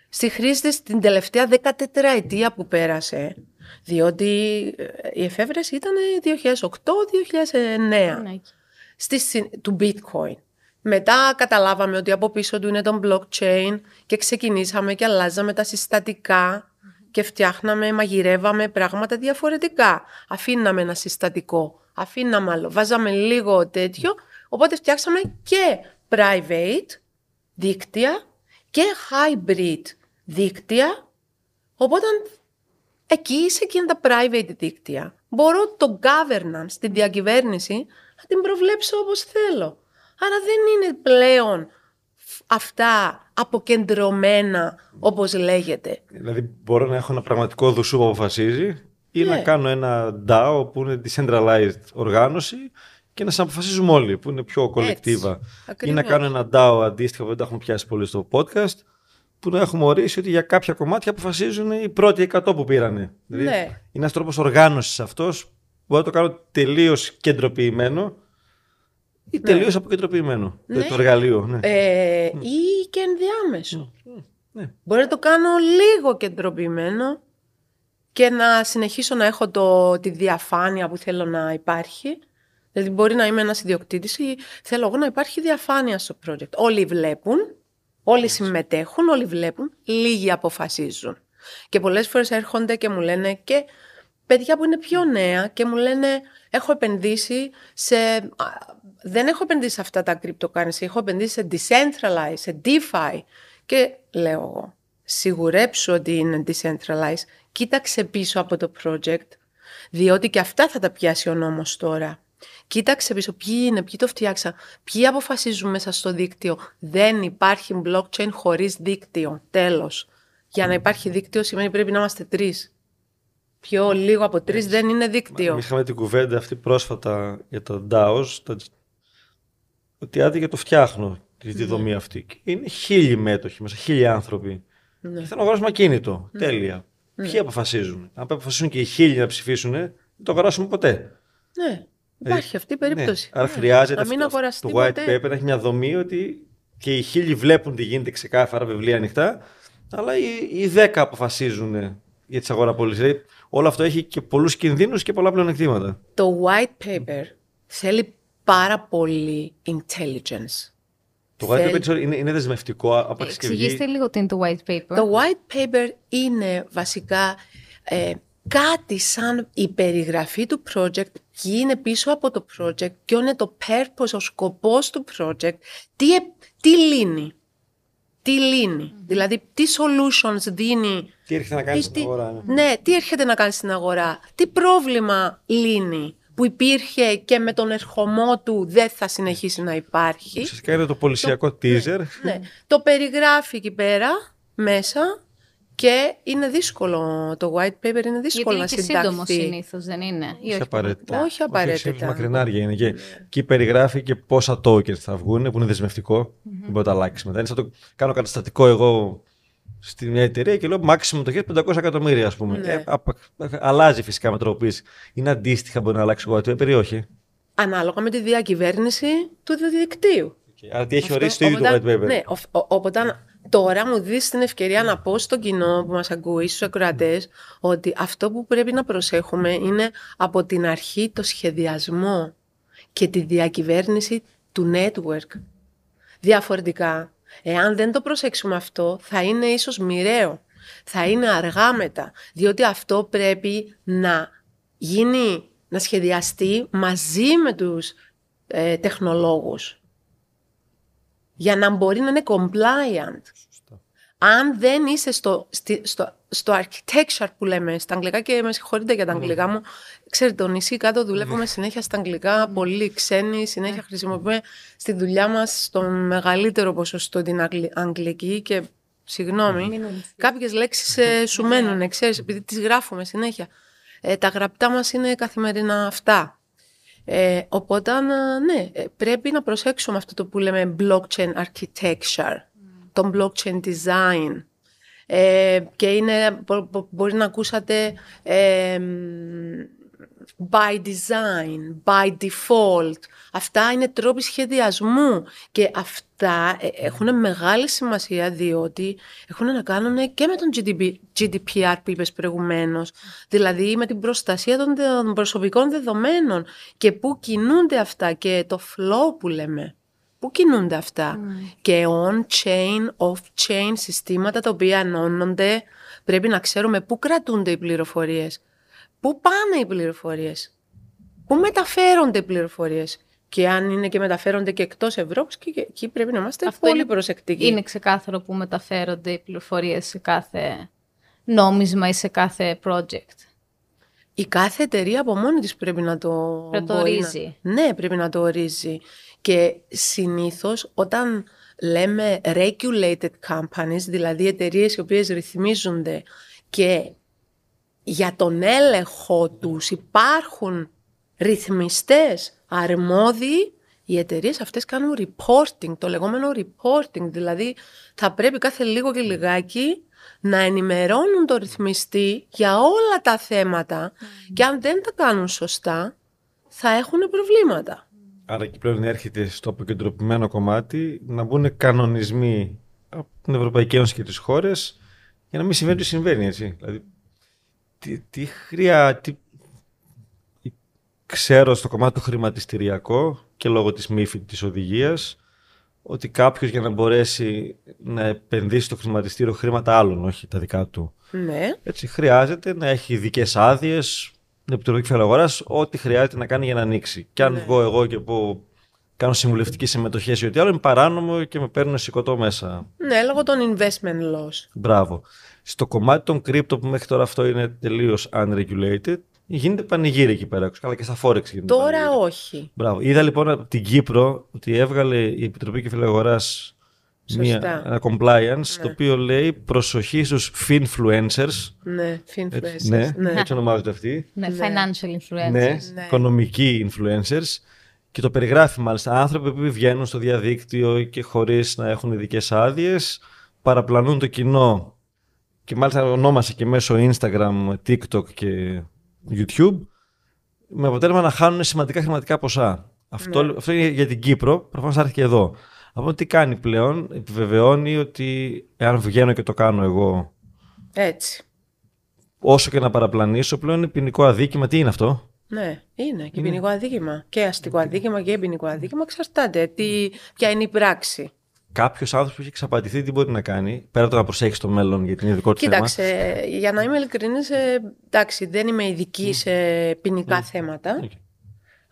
στη χρήση της την τελευταία 14 ετία που πέρασε, διότι ε, η εφεύρεση ήταν 2008-2009 ναι. του bitcoin. Μετά καταλάβαμε ότι από πίσω του είναι το blockchain και ξεκινήσαμε και αλλάζαμε τα συστατικά και φτιάχναμε, μαγειρεύαμε πράγματα διαφορετικά. Αφήναμε ένα συστατικό, αφήναμε άλλο, βάζαμε λίγο τέτοιο, οπότε φτιάξαμε και private δίκτυα και hybrid δίκτυα, οπότε εκεί σε εκείνα τα private δίκτυα μπορώ το governance, την διακυβέρνηση, να την προβλέψω όπως θέλω. Άρα δεν είναι πλέον αυτά αποκεντρωμένα όπως λέγεται. Δηλαδή μπορώ να έχω ένα πραγματικό δουσού που αποφασίζει ή να Ναι. κάνω ένα DAO που είναι decentralized οργάνωση και να αποφασίζουμε όλοι που είναι πιο κολεκτίβα. Ή να Ακριβώς. κάνω ένα DAO αντίστοιχα που δεν τα έχουμε πιάσει πολύ στο podcast που να έχουμε ορίσει ότι για κάποια κομμάτια αποφασίζουν οι πρώτοι 100 που πήρανε. Δηλαδή Ναι. είναι ένας τρόπος οργάνωσης αυτός που να το κάνω τελείως κεντροποιημένο ή τελείως αποκεντροποιημένο το- Ναι. το εργαλείο. Ναι. Ε, ή και ενδιάμεσο. Ναι. Μπορεί να το κάνω λίγο κεντροποιημένο και να συνεχίσω να έχω το, τη διαφάνεια που θέλω να υπάρχει. Δηλαδή μπορεί να είμαι ένας ιδιοκτήτης ή θέλω εγώ να υπάρχει διαφάνεια στο project. Όλοι βλέπουν, όλοι συμμετέχουν, όλοι βλέπουν, λίγοι αποφασίζουν. Και πολλές φορές έρχονται και μου λένε και παιδιά που είναι πιο νέα και μου λένε έχω επενδύσει σε... α, Δεν έχω επενδύσει σε αυτά τα cryptocurrency, έχω επενδύσει σε decentralized, σε DeFi. Και λέω εγώ, σιγουρέψου ότι είναι decentralized, κοίταξε πίσω από το project, διότι και αυτά θα τα πιάσει ο νόμος τώρα. Κοίταξε πίσω ποιοι είναι, ποιοι το φτιάξαν, ποιοι αποφασίζουν μέσα στο δίκτυο. Δεν υπάρχει blockchain χωρίς δίκτυο. Τέλος. Για να υπάρχει δίκτυο σημαίνει πρέπει να είμαστε τρεις. Πιο λίγο από τρεις δεν είναι δίκτυο. Εμείς είχαμε την κουβέντα αυτή πρόσφατα για τα DAOs, τα... ότι άντε για το φτιάχνω τη, τη δομή αυτή. Και είναι χίλιοι μέτοχοι μέσα, χίλιοι άνθρωποι. Ναι. Και θέλω να αγοράσουμε ακίνητο. Τέλεια. Ποιοι αποφασίζουν; Αν αποφασίσουν και οι χίλιοι να ψηφίσουν, δεν το αγοράσουμε ποτέ. Ναι, υπάρχει αυτή η περίπτωση. Ναι. Άρα Ναι. χρειάζεται να μην αυτό- αγοραστεί το white ποτέ. paper να έχει μια δομή ότι και οι χίλιοι βλέπουν τι γίνεται ξεκάθαρα, βιβλία ανοιχτά, αλλά οι, οι δέκα αποφασίζουν για τις αγοραπολίσει. Δηλαδή, όλο αυτό έχει και πολλούς κινδύνους και πολλά πλεονεκτήματα. Το white paper θέλει πάρα πολύ intelligence. Το white Θέλει- paper sorry, είναι, είναι δεσμευτικό από τη Εξηγήστε συσκευή. λίγο τι είναι το white paper. Το white paper είναι βασικά ε, κάτι σαν η περιγραφή του project, ποιοι είναι πίσω από το project, ποιο είναι το purpose, ο σκοπός του project, τι, ε- τι λύνει. Τι λύνει. Δηλαδή, τι solutions δίνει. Τι έρχεται να κάνει τι- στην αγορά. ναι. ναι, τι έρχεται να κάνει στην αγορά. Τι πρόβλημα λύνει που υπήρχε και με τον ερχομό του δεν θα συνεχίσει να υπάρχει. Ουσιαστικά είναι το πολυσιακό teaser. Ναι. Το περιγράφει εκεί πέρα μέσα και είναι δύσκολο. Το white paper είναι δύσκολο Γιατί να είναι και σύντομο συνταχθεί. συνήθως, δεν είναι; Ή Όχι όχι απαραίτητα. Όχι απαραίτητα. Όχι, μακρινάρια είναι. Και εκεί περιγράφει και πόσα tokens θα βγουν, που είναι δεσμευτικό. Δεν μπορεί να το αλλάξεις μετά. Είναι σαν το κάνω καταστατικό εγώ στη μια εταιρεία και λέω maximum το 500 εκατομμύρια, ας πούμε. Ναι. Ε, απα- αλλάζει φυσικά με τροποποίηση. Είναι αντίστοιχα, μπορεί να αλλάξει το white paper ή όχι; Ανάλογα με τη διακυβέρνηση του διαδικτύου. Άρα τι έχει Αυτό, ορίσει το ίδιο το οπότε- white paper. Ναι, ο- ο- οπότε τώρα μου δεις την ευκαιρία να πω στο κοινό που μας ακούει, στους ακροατές, ότι αυτό που πρέπει να προσέχουμε είναι από την αρχή το σχεδιασμό και τη διακυβέρνηση του network. Διαφορετικά, εάν δεν το προσέξουμε αυτό, θα είναι ίσως μοιραίο. Θα είναι αργά μετά, διότι αυτό πρέπει να γίνει, να σχεδιαστεί μαζί με τους ε, τεχνολόγους για να μπορεί να είναι compliant. Αν δεν είσαι στο, στη- στο, στο architecture που λέμε στα αγγλικά και με συγχωρείτε για τα αγγλικά μου, ξέρετε, το νησί κάτω δουλεύουμε συνέχεια στα αγγλικά, πολύ ξένοι, συνέχεια χρησιμοποιούμε στη δουλειά μας στο μεγαλύτερο ποσοστό την αγγλ- αγγλική και συγγνώμη, κάποιες λέξεις ε, σου μένουν, ξέρεις, επειδή τις γράφουμε συνέχεια. Ε, τα γραπτά μας είναι καθημερινά αυτά. Ε, οπότε, α, ναι, ε, πρέπει να προσέξουμε αυτό το που λέμε blockchain architecture, το blockchain design. Ε, και είναι, μπο- μπο- μπορεί να ακούσατε ε, μ, by design, by default. Αυτά είναι τρόποι σχεδιασμού και αυτά ε, έχουν μεγάλη σημασία διότι έχουν να κάνουν και με τον GDP, GDPR που είπες προηγουμένως, δηλαδή με την προστασία των, δε- των προσωπικών δεδομένων και πού κινούνται αυτά και το flow που λέμε. Πού κινούνται αυτά. Και on-chain, off-chain συστήματα τα οποία ενώνονται, πρέπει να ξέρουμε πού κρατούνται οι πληροφορίες. Πού πάνε οι πληροφορίες; Πού μεταφέρονται οι πληροφορίες; Και αν είναι και μεταφέρονται και εκτός Ευρώπης, και και εκεί πρέπει να είμαστε Αυτό πολύ είναι- προσεκτικοί. Είναι ξεκάθαρο που μεταφέρονται οι πληροφορίες σε κάθε νόμισμα ή σε κάθε project. Η κάθε εταιρεία από μόνη της πρέπει να το, Πρέπει να το μπορεί ορίζει. Ναι, πρέπει να το ορίζει. Και συνήθως όταν λέμε regulated companies, δηλαδή εταιρείες οι οποίες ρυθμίζονται και για τον έλεγχο τους υπάρχουν ρυθμιστές αρμόδιοι, οι εταιρείες αυτές κάνουν reporting, το λεγόμενο reporting, δηλαδή θα πρέπει κάθε λίγο και λιγάκι να ενημερώνουν το ρυθμιστή για όλα τα θέματα και αν δεν τα κάνουν σωστά θα έχουν προβλήματα. Άρα και πλέον έρχεται στο αποκεντρωπημένο κομμάτι να μπουν κανονισμοί από την Ευρωπαϊκή Ένωση και τις χώρες για να μην συμβαίνει τι συμβαίνει, έτσι. Δηλαδή, τι, τι χρειά, τι... Ξέρω στο κομμάτι το χρηματιστηριακό και λόγω της MIFID της οδηγίας ότι κάποιος για να μπορέσει να επενδύσει στο χρηματιστήριο χρήματα άλλων, όχι τα δικά του, Ναι, έτσι, χρειάζεται να έχει ειδικές άδειες, την Επιτροπή Κεφαλαίου Αγορά, ό,τι χρειάζεται να κάνει για να ανοίξει. Και αν Ναι. βγω εγώ και πω κάνω συμβουλευτική συμμετοχή ή ό,τι άλλο, είναι παράνομο και με παίρνουν σηκωτό μέσα. ναι, λόγω των investment laws. Μπράβο. Στο κομμάτι των κρύπτο που μέχρι τώρα αυτό είναι τελείως unregulated, γίνεται πανηγύρι εκεί πέρα. Καλά και στα Forex γίνεται. Τώρα πανηγύρι. όχι. Μπράβο. Είδα λοιπόν από την Κύπρο ότι έβγαλε η Επιτροπή Κεφαλαίου Αγοράς Σωστά. ένα compliance το οποίο λέει προσοχή στους finfluencers Ναι, έτσι, finfluencers. ναι, ναι. έτσι ονομάζονται αυτοί. Ναι, Ναι. financial influencers. Ναι, Ναι. οικονομικοί influencers. Και το περιγράφει μάλιστα. Άνθρωποι που βγαίνουν στο διαδίκτυο και χωρίς να έχουν ειδικές άδειες, παραπλανούν το κοινό. Και μάλιστα ονόμασε και μέσω Instagram, TikTok και YouTube. Με αποτέλεσμα να χάνουν σημαντικά χρηματικά ποσά. Αυτό, Ναι. αυτό είναι για την Κύπρο. Προφανώς θα έρθει και εδώ. Από τι κάνει πλέον, επιβεβαιώνει ότι εάν βγαίνω και το κάνω εγώ, Έτσι. όσο και να παραπλανήσω, πλέον είναι ποινικό αδίκημα. Τι είναι αυτό; Ναι, είναι και ποινικό αδίκημα. Και αστικό αδίκημα και ποινικό αδίκημα. Εξαρτάται τι, ποια είναι η πράξη. Κάποιος άνθρωπος που έχει εξαπατηθεί, τι μπορεί να κάνει, πέρα από το να προσέχει το μέλλον, γιατί είναι δικό του θέμα. Κοίταξε, για να είμαι ειλικρινής, ε, εντάξει, δεν είμαι ειδική σε ποινικά θέματα, Οκ.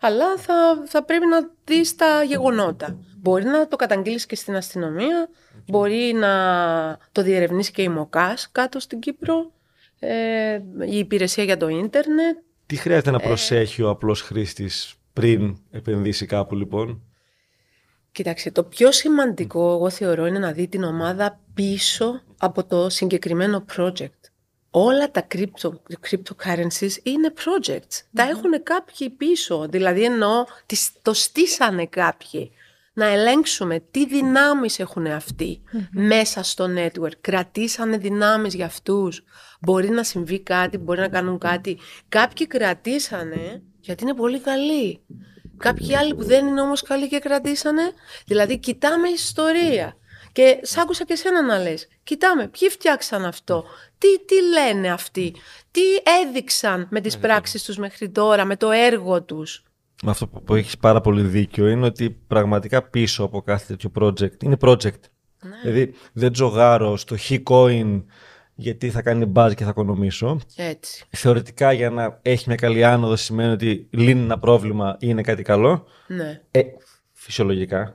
αλλά θα, θα πρέπει να δεις τα γεγονότα. Μπορεί να το καταγγείλεις και στην αστυνομία, μπορεί να το διερευνήσει και η ΜΟΚΑΣ κάτω στην Κύπρο, ε, η υπηρεσία για το ίντερνετ. Τι χρειάζεται Ε. να προσέχει ο απλός χρήστης πριν επενδύσει κάπου, λοιπόν; Κοίταξε, το πιο σημαντικό εγώ θεωρώ είναι να δει την ομάδα πίσω από το συγκεκριμένο project. Όλα τα crypto, cryptocurrencies είναι projects. Τα έχουν κάποιοι πίσω. Δηλαδή εννοώ τις- το στήσανε κάποιοι. Να ελέγξουμε τι δυνάμεις έχουν αυτοί μέσα στο network. Κρατήσανε δυνάμεις για αυτούς. Μπορεί να συμβεί κάτι, μπορεί να κάνουν κάτι. Κάποιοι κρατήσανε γιατί είναι πολύ καλοί. Κάποιοι άλλοι που δεν είναι όμως καλοί και κρατήσανε. Δηλαδή κοιτάμε ιστορία. Και σ' άκουσα και εσένα να λες, κοιτάμε, ποιοι φτιάξαν αυτό, τι, τι λένε αυτοί, τι έδειξαν με τις πράξεις τους μέχρι τώρα, με το έργο τους; Με αυτό που, που έχεις πάρα πολύ δίκιο είναι ότι πραγματικά πίσω από κάθε τέτοιο project είναι project. Ναι. Δηλαδή δεν τζογάρω στο coin γιατί θα κάνει buzz και θα οικονομήσω. Έτσι. Θεωρητικά για να έχει μια καλή άνοδο σημαίνει ότι λύνει ένα πρόβλημα ή είναι κάτι καλό. Ναι. Ε, φυσιολογικά.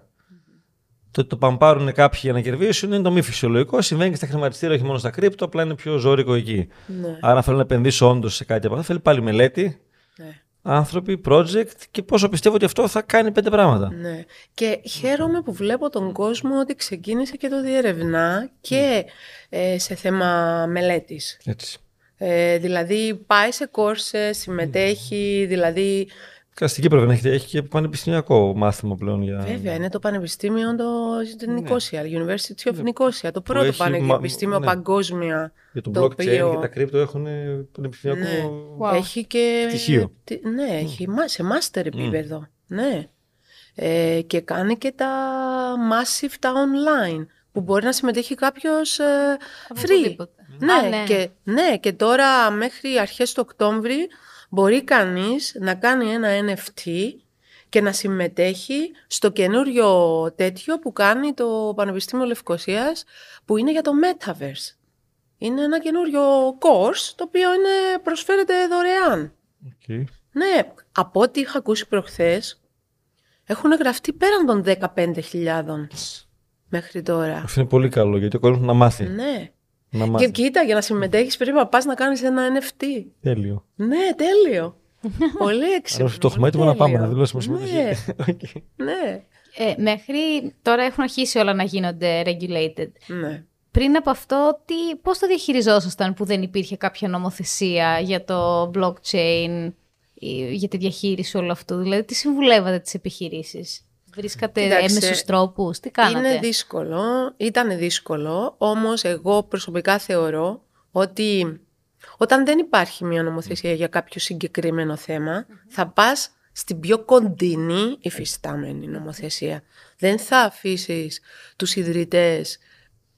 Το ότι το παμπάρουν κάποιοι για να κερδίσουν είναι το μη φυσιολογικό. Συμβαίνει και στα χρηματιστήρια, όχι μόνο στα κρύπτο, απλά είναι πιο ζώρικο εκεί. Ναι. Άρα, αν θέλω να επενδύσω όντως σε κάτι από αυτά, θέλει πάλι μελέτη, ναι. Άνθρωποι, project και πόσο πιστεύω ότι αυτό θα κάνει πέντε πράγματα. Ναι. Και χαίρομαι που βλέπω τον κόσμο ότι ξεκίνησε και το διερευνά και ε, σε θέμα μελέτης. Έτσι. Ε, δηλαδή πάει σε κόρσες, συμμετέχει, δηλαδή Καλά, στην Κύπρο δεν έχετε, έχει και πανεπιστημιακό μάθημα πλέον για. Βέβαια, είναι το Πανεπιστήμιο το στην Νικόσια, University of Nicosia, το πρώτο έχει πανεπιστήμιο μα- ναι. παγκόσμια. Για το, το blockchain οποίο- και τα κρύπτο έχουν πανεπιστημιακό. Ναι. Wow. Έχει και. Πτυχίο. τι- Ναι, έχει μα- σε master επίπεδο. Ναι. Ε, και κάνει και τα massive τα online που μπορεί να συμμετέχει κάποιος ε, Από free. οπουδήποτε. Ναι, Α, ναι. Και, ναι, και τώρα μέχρι αρχές του Οκτώβρη μπορεί κανείς να κάνει ένα NFT και να συμμετέχει στο καινούριο τέτοιο που κάνει το Πανεπιστήμιο Λευκοσίας που είναι για το Metaverse. Είναι ένα καινούριο course το οποίο είναι, προσφέρεται δωρεάν. Okay. Ναι, από ό,τι είχα ακούσει προχθές έχουν γραφτεί πέραν των 15.000 μέχρι τώρα. Αυτό είναι πολύ καλό γιατί ο κόσμος να μάθει. Ναι. Να Και μάθεις. κοίτα, για να συμμετέχεις πρέπει να πας να κάνεις ένα NFT. Τέλειο. Ναι, τέλειο. <laughs> Πολύ έξυπνο. Άρα το έχουμε έτοιμο να πάμε να δηλώσουμε Ναι, συμμετοχή. <laughs> Οκ. ναι, Ε, μέχρι τώρα έχουν αρχίσει όλα να γίνονται regulated. ναι. Πριν από αυτό, τι, πώς το διαχειριζόσασταν που δεν υπήρχε κάποια νομοθεσία για το blockchain, ή για τη διαχείριση όλου αυτού; Δηλαδή, τι συμβουλεύατε τις επιχειρήσεις; Βρίσκατε Κοίταξε, έμεσους τρόπους, τι κάνατε; Είναι δύσκολο, ήταν δύσκολο, όμως εγώ προσωπικά θεωρώ ότι όταν δεν υπάρχει μια νομοθεσία για κάποιο συγκεκριμένο θέμα, θα πας στην πιο κοντινή υφιστάμενη νομοθεσία. Δεν θα αφήσεις τους ιδρυτές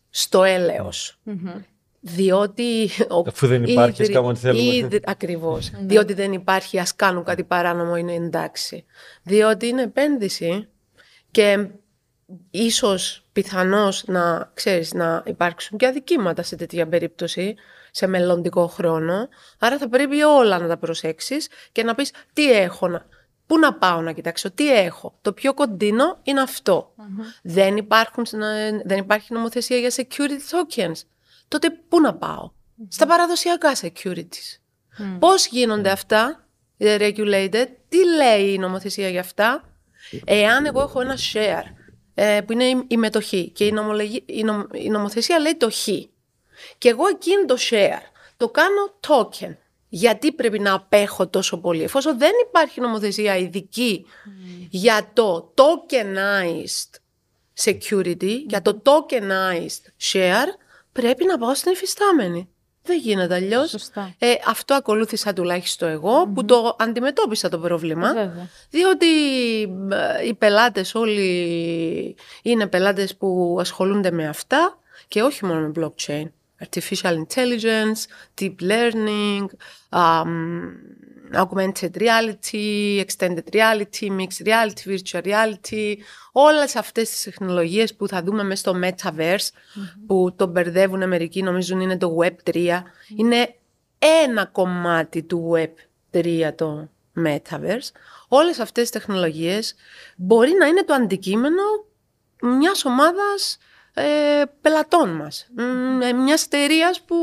στο έλεος. Μμμ. Διότι... Ο... Αφού δεν υπάρχει, ας κάνουμε ό,τι θέλουμε. Ήδη- Ακριβώς. Διότι δεν υπάρχει, ας κάνουν κάτι παράνομο, είναι εντάξει. Διότι είναι επένδυση και ίσως πιθανώς να, ξέρεις, να υπάρξουν και αδικήματα σε τέτοια περίπτωση, σε μελλοντικό χρόνο. Άρα θα πρέπει όλα να τα προσέξεις και να πεις τι έχω να... Πού να πάω να κοιτάξω, τι έχω. Το πιο κοντινό είναι αυτό. Δεν, υπάρχουν, δεν υπάρχει νομοθεσία για security tokens. Τότε πού να πάω; Στα παραδοσιακά securities. Πώς γίνονται αυτά, ε, regulated, τι λέει η νομοθεσία για αυτά; Εάν εγώ έχω ένα share, ε, που είναι η, η μετοχή και η, νομολογη- η, νομ- η νομοθεσία λέει το χ. Και εγώ εκείνο το share το κάνω token. Γιατί πρέπει να απέχω τόσο πολύ, εφόσον δεν υπάρχει νομοθεσία ειδική για το tokenized security, για το tokenized share, πρέπει να πάω στην εφιστάμενη. Δεν γίνεται αλλιώς. Σωστά. Ε, αυτό ακολούθησα τουλάχιστον εγώ, που το αντιμετώπισα το πρόβλημα. Βέβαια. Διότι ε, οι πελάτες όλοι είναι πελάτες που ασχολούνται με αυτά και όχι μόνο με blockchain. Artificial intelligence, deep learning, um, augmented reality, extended reality, mixed reality, virtual reality, όλες αυτές τις τεχνολογίες που θα δούμε μέσα στο metaverse, που το μπερδεύουν μερικοί, νομίζουν είναι το Web3, είναι ένα κομμάτι του Web3 το metaverse. Όλες αυτές τις τεχνολογίες μπορεί να είναι το αντικείμενο μιας ομάδας ε, πελατών μας, Μ, ε, μιας εταιρείας που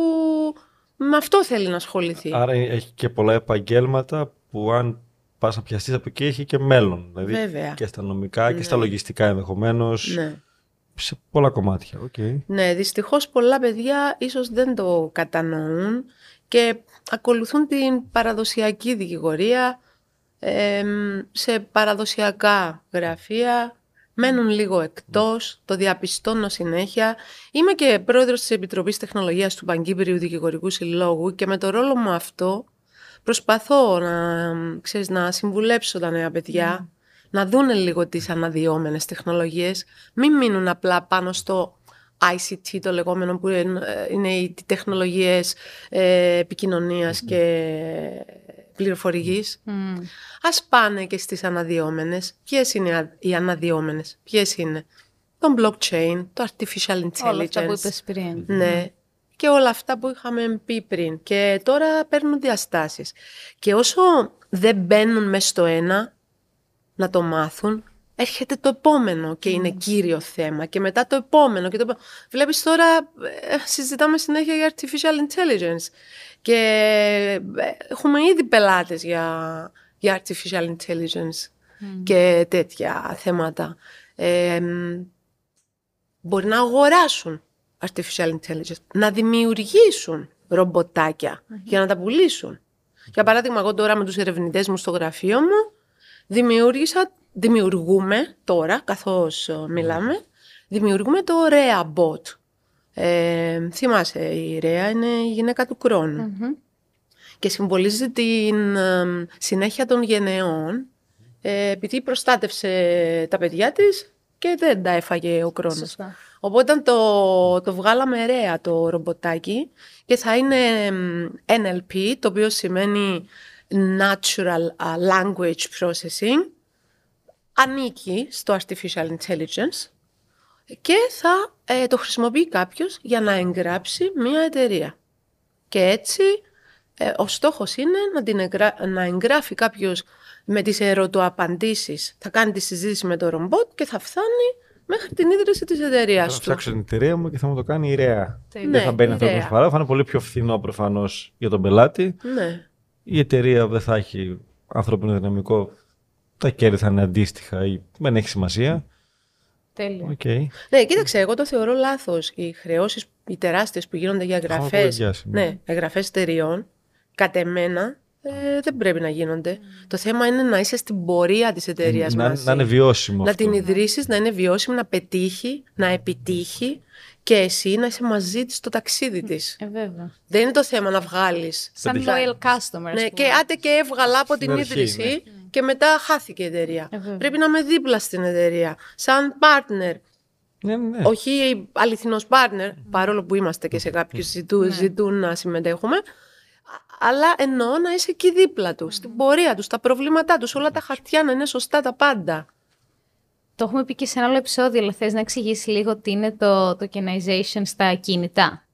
με αυτό θέλει να ασχοληθεί. Άρα έχει και πολλά επαγγέλματα που αν πας να πιαστείς από εκεί έχει και μέλλον. Δηλαδή Βέβαια. και στα νομικά και στα λογιστικά ενδεχομένως. Ναι. Σε πολλά κομμάτια. Οκ. Ναι, δυστυχώς πολλά παιδιά ίσως δεν το κατανοούν και ακολουθούν την παραδοσιακή δικηγορία εμ, σε παραδοσιακά γραφεία, μένουν λίγο εκτός, το διαπιστώνω συνέχεια. Είμαι και πρόεδρος της Επιτροπής Τεχνολογίας του Παγκύπριου Δικηγορικού Συλλόγου και με το ρόλο μου αυτό προσπαθώ να, ξέρεις, να συμβουλέψω τα νέα παιδιά, να δούνε λίγο τις αναδυόμενες τεχνολογίες, μην μείνουν απλά πάνω στο ICT το λεγόμενο που είναι είναι οι τεχνολογίες ε, επικοινωνίας και πληροφορικής. Μμ. Ας πάνε και στις αναδυόμενες. Ποιες είναι α- οι αναδυόμενες, ποιες είναι; Το blockchain, το artificial intelligence. Όλα αυτά που είπες πριν. Ναι. Και όλα αυτά που είχαμε πει πριν. Και τώρα παίρνουν διαστάσεις. Και όσο δεν μπαίνουν μέσα στο ένα να το μάθουν, έρχεται το επόμενο και είναι κύριο θέμα. Και μετά το επόμενο. Και το... επο- Βλέπεις τώρα, ε, συζητάμε συνέχεια για artificial intelligence. Και ε, έχουμε ήδη πελάτες για, για artificial intelligence και τέτοια θέματα. Ε, μ, μπορεί να αγοράσουν artificial intelligence, να δημιουργήσουν ρομποτάκια για να τα πουλήσουν. Για παράδειγμα, εγώ τώρα με τους ερευνητές μου στο γραφείο μου δημιούργησα, δημιουργούμε τώρα, καθώς ε, μιλάμε, δημιουργούμε το Rea Bot. Ε, θυμάσαι, η Rea είναι η γυναίκα του κρόνου και συμβολίζει την ε, συνέχεια των γενεών ε, επειδή προστάτευσε τα παιδιά της και δεν τα έφαγε ο χρόνος. Σωστά. Οπότε το, το βγάλαμε ρέα το ρομποτάκι και θα είναι εμ, NLP, το οποίο σημαίνει Natural uh, Language Processing. Ανήκει στο Artificial Intelligence και θα ε, το χρησιμοποιεί κάποιος για να εγγράψει μια εταιρεία. Και έτσι ε, ο στόχος είναι να, την εγγρα- να εγγράφει κάποιος με τις ερωτοαπαντήσεις. Θα κάνει τη συζήτηση με το ρομπότ και θα φτάνει μέχρι την ίδρυση της εταιρείας Θα του. ψάξω την εταιρεία μου και θα μου το κάνει η ΡΕΑ. Τέλεια. Δεν θα μπαίνει η αυτό ΡΕΑ. το παράδειγμα, θα είναι πολύ πιο φθηνό προφανώς για τον πελάτη. Ναι. Η εταιρεία δεν θα έχει ανθρώπινο δυναμικό. Τα κέρδη θα είναι αντίστοιχα ή δεν έχει σημασία. Τέλεια. Οκ. Ναι, κοίταξε, εγώ το θεωρώ λάθος. Οι χρεώσεις, οι τεράστιες που γίνονται για Έχουμε εγγραφές. κουβεντιάσει, ναι. Ναι, εγγραφές εταιριών, κατ' εμένα ε, δεν πρέπει να γίνονται. Το θέμα είναι να είσαι στην πορεία της εταιρείας να, μαζί. να είναι βιώσιμο να αυτό. την ιδρύσεις, να είναι βιώσιμη, να πετύχει, να επιτύχει και εσύ να είσαι μαζί της στο ταξίδι της. Ε, βέβαια. Δεν είναι το θέμα να βγάλεις. Σαν Πετύχει. loyal customer. ας Ναι, πούμε. και άντε και έβγαλα από την Στην αρχή, ίδρυση και μετά χάθηκε η εταιρεία. Ε, βέβαια. Πρέπει να είμαι δίπλα στην εταιρεία. Σαν partner. Ναι, ναι. Όχι αληθινός partner, παρόλο που είμαστε και σε κάποιους ζητούν, ζητούν να συμμετέχουμε. α- Αλλά εννοώ να είσαι εκεί δίπλα τους, στην πορεία τους, στα προβλήματά τους, όλα τα χαρτιά να είναι σωστά τα πάντα. Το έχουμε πει και σε ένα άλλο επεισόδιο, αλλά θες να εξηγήσεις λίγο τι είναι το tokenization στα ακίνητα.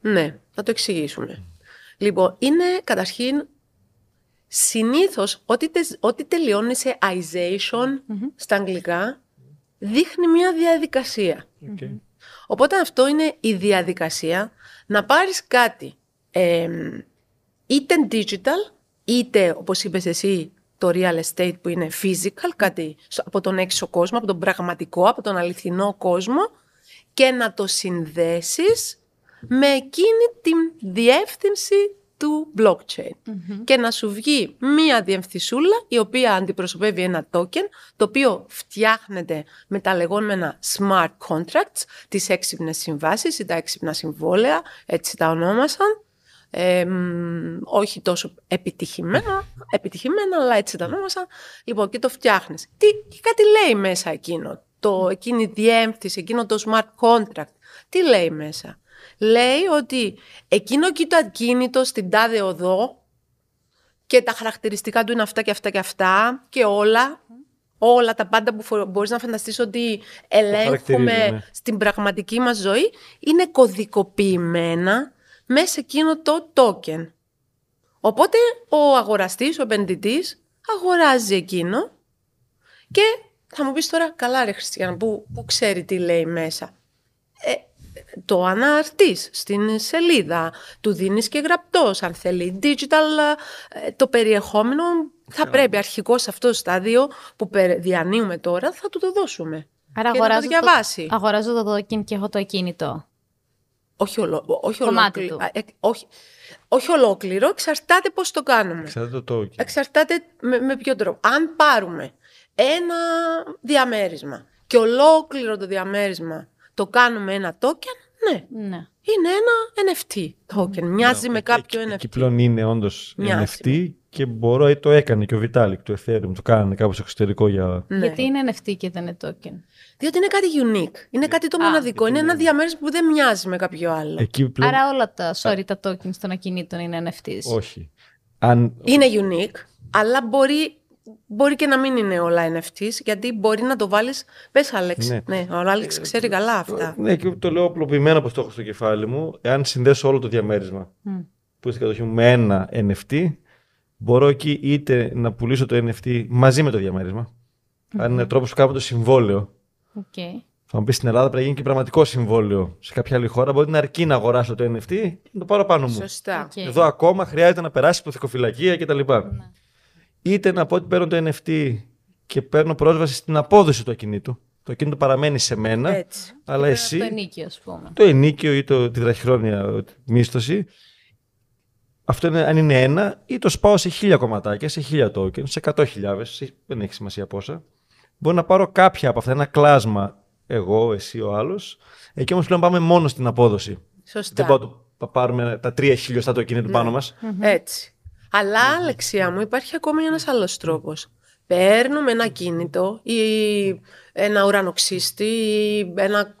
Ναι, θα το εξηγήσουμε. Λοιπόν, είναι καταρχήν συνήθως ό,τι, τε- ό,τι τελειώνει σε ization στα αγγλικά δείχνει μια διαδικασία. Οκ. Οπότε αυτό είναι η διαδικασία να πάρεις κάτι εμ, είτε digital, είτε όπως είπες εσύ το real estate που είναι physical, κάτι σ- από τον έξω κόσμο, από τον πραγματικό, από τον αληθινό κόσμο και να το συνδέσεις με εκείνη την διεύθυνση του blockchain. Και να σου βγει μία διεύθυνσούλα η οποία αντιπροσωπεύει ένα token το οποίο φτιάχνεται με τα λεγόμενα smart contracts, τις έξυπνες συμβάσεις ή τα έξυπνα συμβόλαια, έτσι τα ονόμασαν. Ε, μ, όχι τόσο επιτυχημένα, επιτυχημένα, αλλά έτσι τα ονόμασαν. Λοιπόν, και το φτιάχνεις. Τι, και κάτι λέει μέσα εκείνο, το, εκείνη η διεύθυνση, εκείνο το smart contract. Τι λέει μέσα. Λέει ότι εκείνο εκεί το ακίνητο στην τάδε οδό και τα χαρακτηριστικά του είναι αυτά και αυτά και αυτά και όλα, όλα τα πάντα που φο- μπορείς να φανταστείς ότι ελέγχουμε χαρακτηρίζει, ναι. στην πραγματική μας ζωή είναι κωδικοποιημένα μέσα σε εκείνο το token. Οπότε ο αγοραστής, ο επενδυτής αγοράζει εκείνο και θα μου πεις τώρα, καλά ρε Χριστιανά, που, που ξέρει τι λέει μέσα. Ε, το αναρτείς στην σελίδα, του δίνεις και γραπτός, αν θέλει digital, ε, το περιεχόμενο θα πρέπει αρχικό σε αυτό το στάδιο που περι- διανύουμε τώρα, θα του το δώσουμε. Άρα Και να το αγοράζω διαβάσει. Το, αγοράζω το token και έχω το ακίνητο. Όχι, ολο, όχι, Κομμάτι ολόκληρο, του. α, ε, όχι, όχι ολόκληρο, εξαρτάται πώς το κάνουμε. Ξέρετε το token. Εξαρτάται με, με ποιο τρόπο. Αν πάρουμε ένα διαμέρισμα και ολόκληρο το διαμέρισμα το κάνουμε ένα token, ναι, Ναι. είναι ένα NFT token. Μοιάζει με κάποιο εκεί, NFT. εκεί πλέον είναι όντως Μοιάζει. NFT και μπορώ, ε, το έκανε και ο Vitalik του Ethereum, το κάνανε κάπου στο εξωτερικό για. Ναι. Γιατί είναι NFT και δεν είναι token; Διότι είναι κάτι unique. Είναι κάτι το μοναδικό. Είναι ένα διαμέρισμα που δεν μοιάζει με κάποιο άλλο. Εκεί πλέον. Άρα όλα τα, sorry, τα tokens των ακινήτων είναι NFTs. Όχι. Αν, Είναι unique, αλλά μπορεί, μπορεί και να μην είναι όλα NFTs, γιατί μπορεί να το βάλεις... Πες, Άλεξ. Ναι. Ναι, ο Άλεξ ξέρει καλά αυτά. Ναι, και το λέω απλοποιημένα όπως το έχω στο κεφάλι μου. Εάν συνδέσω όλο το διαμέρισμα Μμ. που είναι στην κατοχή μου με ένα NFT, μπορώ εκεί είτε να πουλήσω το NFT μαζί με το διαμέρισμα. Αν είναι τρόπος που κάνουμε το συμβόλαιο. Οκ. Θα μου πεις στην Ελλάδα πρέπει να γίνει και πραγματικό συμβόλαιο. Σε κάποια άλλη χώρα μπορεί να αρκεί να αγοράσω το NFT και να το πάρω πάνω μου. Σωστά. Οκ. Εδώ ακόμα χρειάζεται να περάσει υποθηκοφυλακία κτλ. Ναι. Είτε να πω ότι παίρνω το NFT και παίρνω πρόσβαση στην απόδοση του ακινήτου. Το ακίνητο παραμένει σε μένα, Έτσι. αλλά εσύ Το ενοίκιο, ας πούμε. το ενοίκιο ή το, τη βραχυχρόνια μίσθωση. Αυτό είναι αν είναι ένα, ή το σπάω σε χίλια κομματάκια, σε χίλια tokens, σε 100.000, σε- δεν έχει σημασία πόσα. Μπορώ να πάρω κάποια από αυτά, ένα κλάσμα εγώ, εσύ, ο άλλος. Εκεί όμως πλέον πάμε μόνο στην απόδοση. Σωστά. Δεν πάω το- να πάρουμε τα τρία χιλιοστά το ακίνητο πάνω μας. Έτσι. Αλλά, Αλεξία μου, υπάρχει ακόμη ένας άλλος τρόπος. Παίρνουμε ένα κίνητο ή ένα ουρανοξύστη ή ένα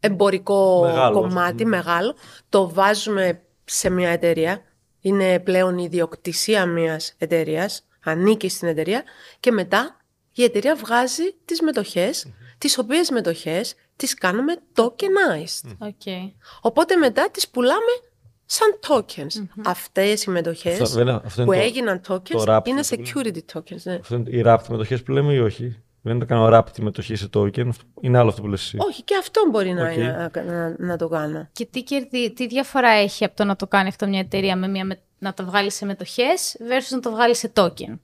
εμπορικό Μεγάλο, ας κομμάτι πούμε. μεγάλο, το βάζουμε σε μια εταιρεία, είναι πλέον η ιδιοκτησία μιας εταιρείας, ανήκει στην εταιρεία και μετά η εταιρεία βγάζει τις μετοχές, τις οποίες μετοχές τις κάνουμε tokenized. Οκ. Οπότε μετά τις πουλάμε σαν tokens. Αυτές οι μετοχές Αυτό, δεν είναι- αυτό είναι που το- έγιναν tokens το wrapped είναι που λέμε. security tokens. Ναι. Αυτό είναι οι wrapped μετοχές που λέμε ή όχι; Δεν το κάνω wrap τη μετοχή σε token. Είναι άλλο αυτό που λες εσύ. Όχι, και αυτό μπορεί να, Οκ. να, να, να το κάνω. Και τι, κερδί, τι διαφορά έχει από το να το κάνει αυτό μια εταιρεία με μια, με- να το βγάλει σε μετοχές versus να το βγάλει σε token;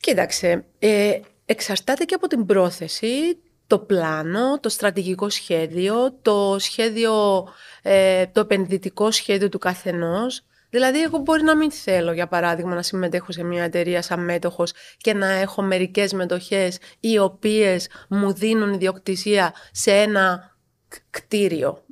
Κοίταξε, ε, εξαρτάται και από την πρόθεση, το πλάνο, το στρατηγικό σχέδιο, το σχέδιο, ε, το επενδυτικό σχέδιο του καθενός. Δηλαδή, εγώ μπορεί να μην θέλω, για παράδειγμα, να συμμετέχω σε μια εταιρεία σαν μέτοχος και να έχω μερικές μετοχές οι οποίες μου δίνουν ιδιοκτησία σε ένα κ- κτίριο.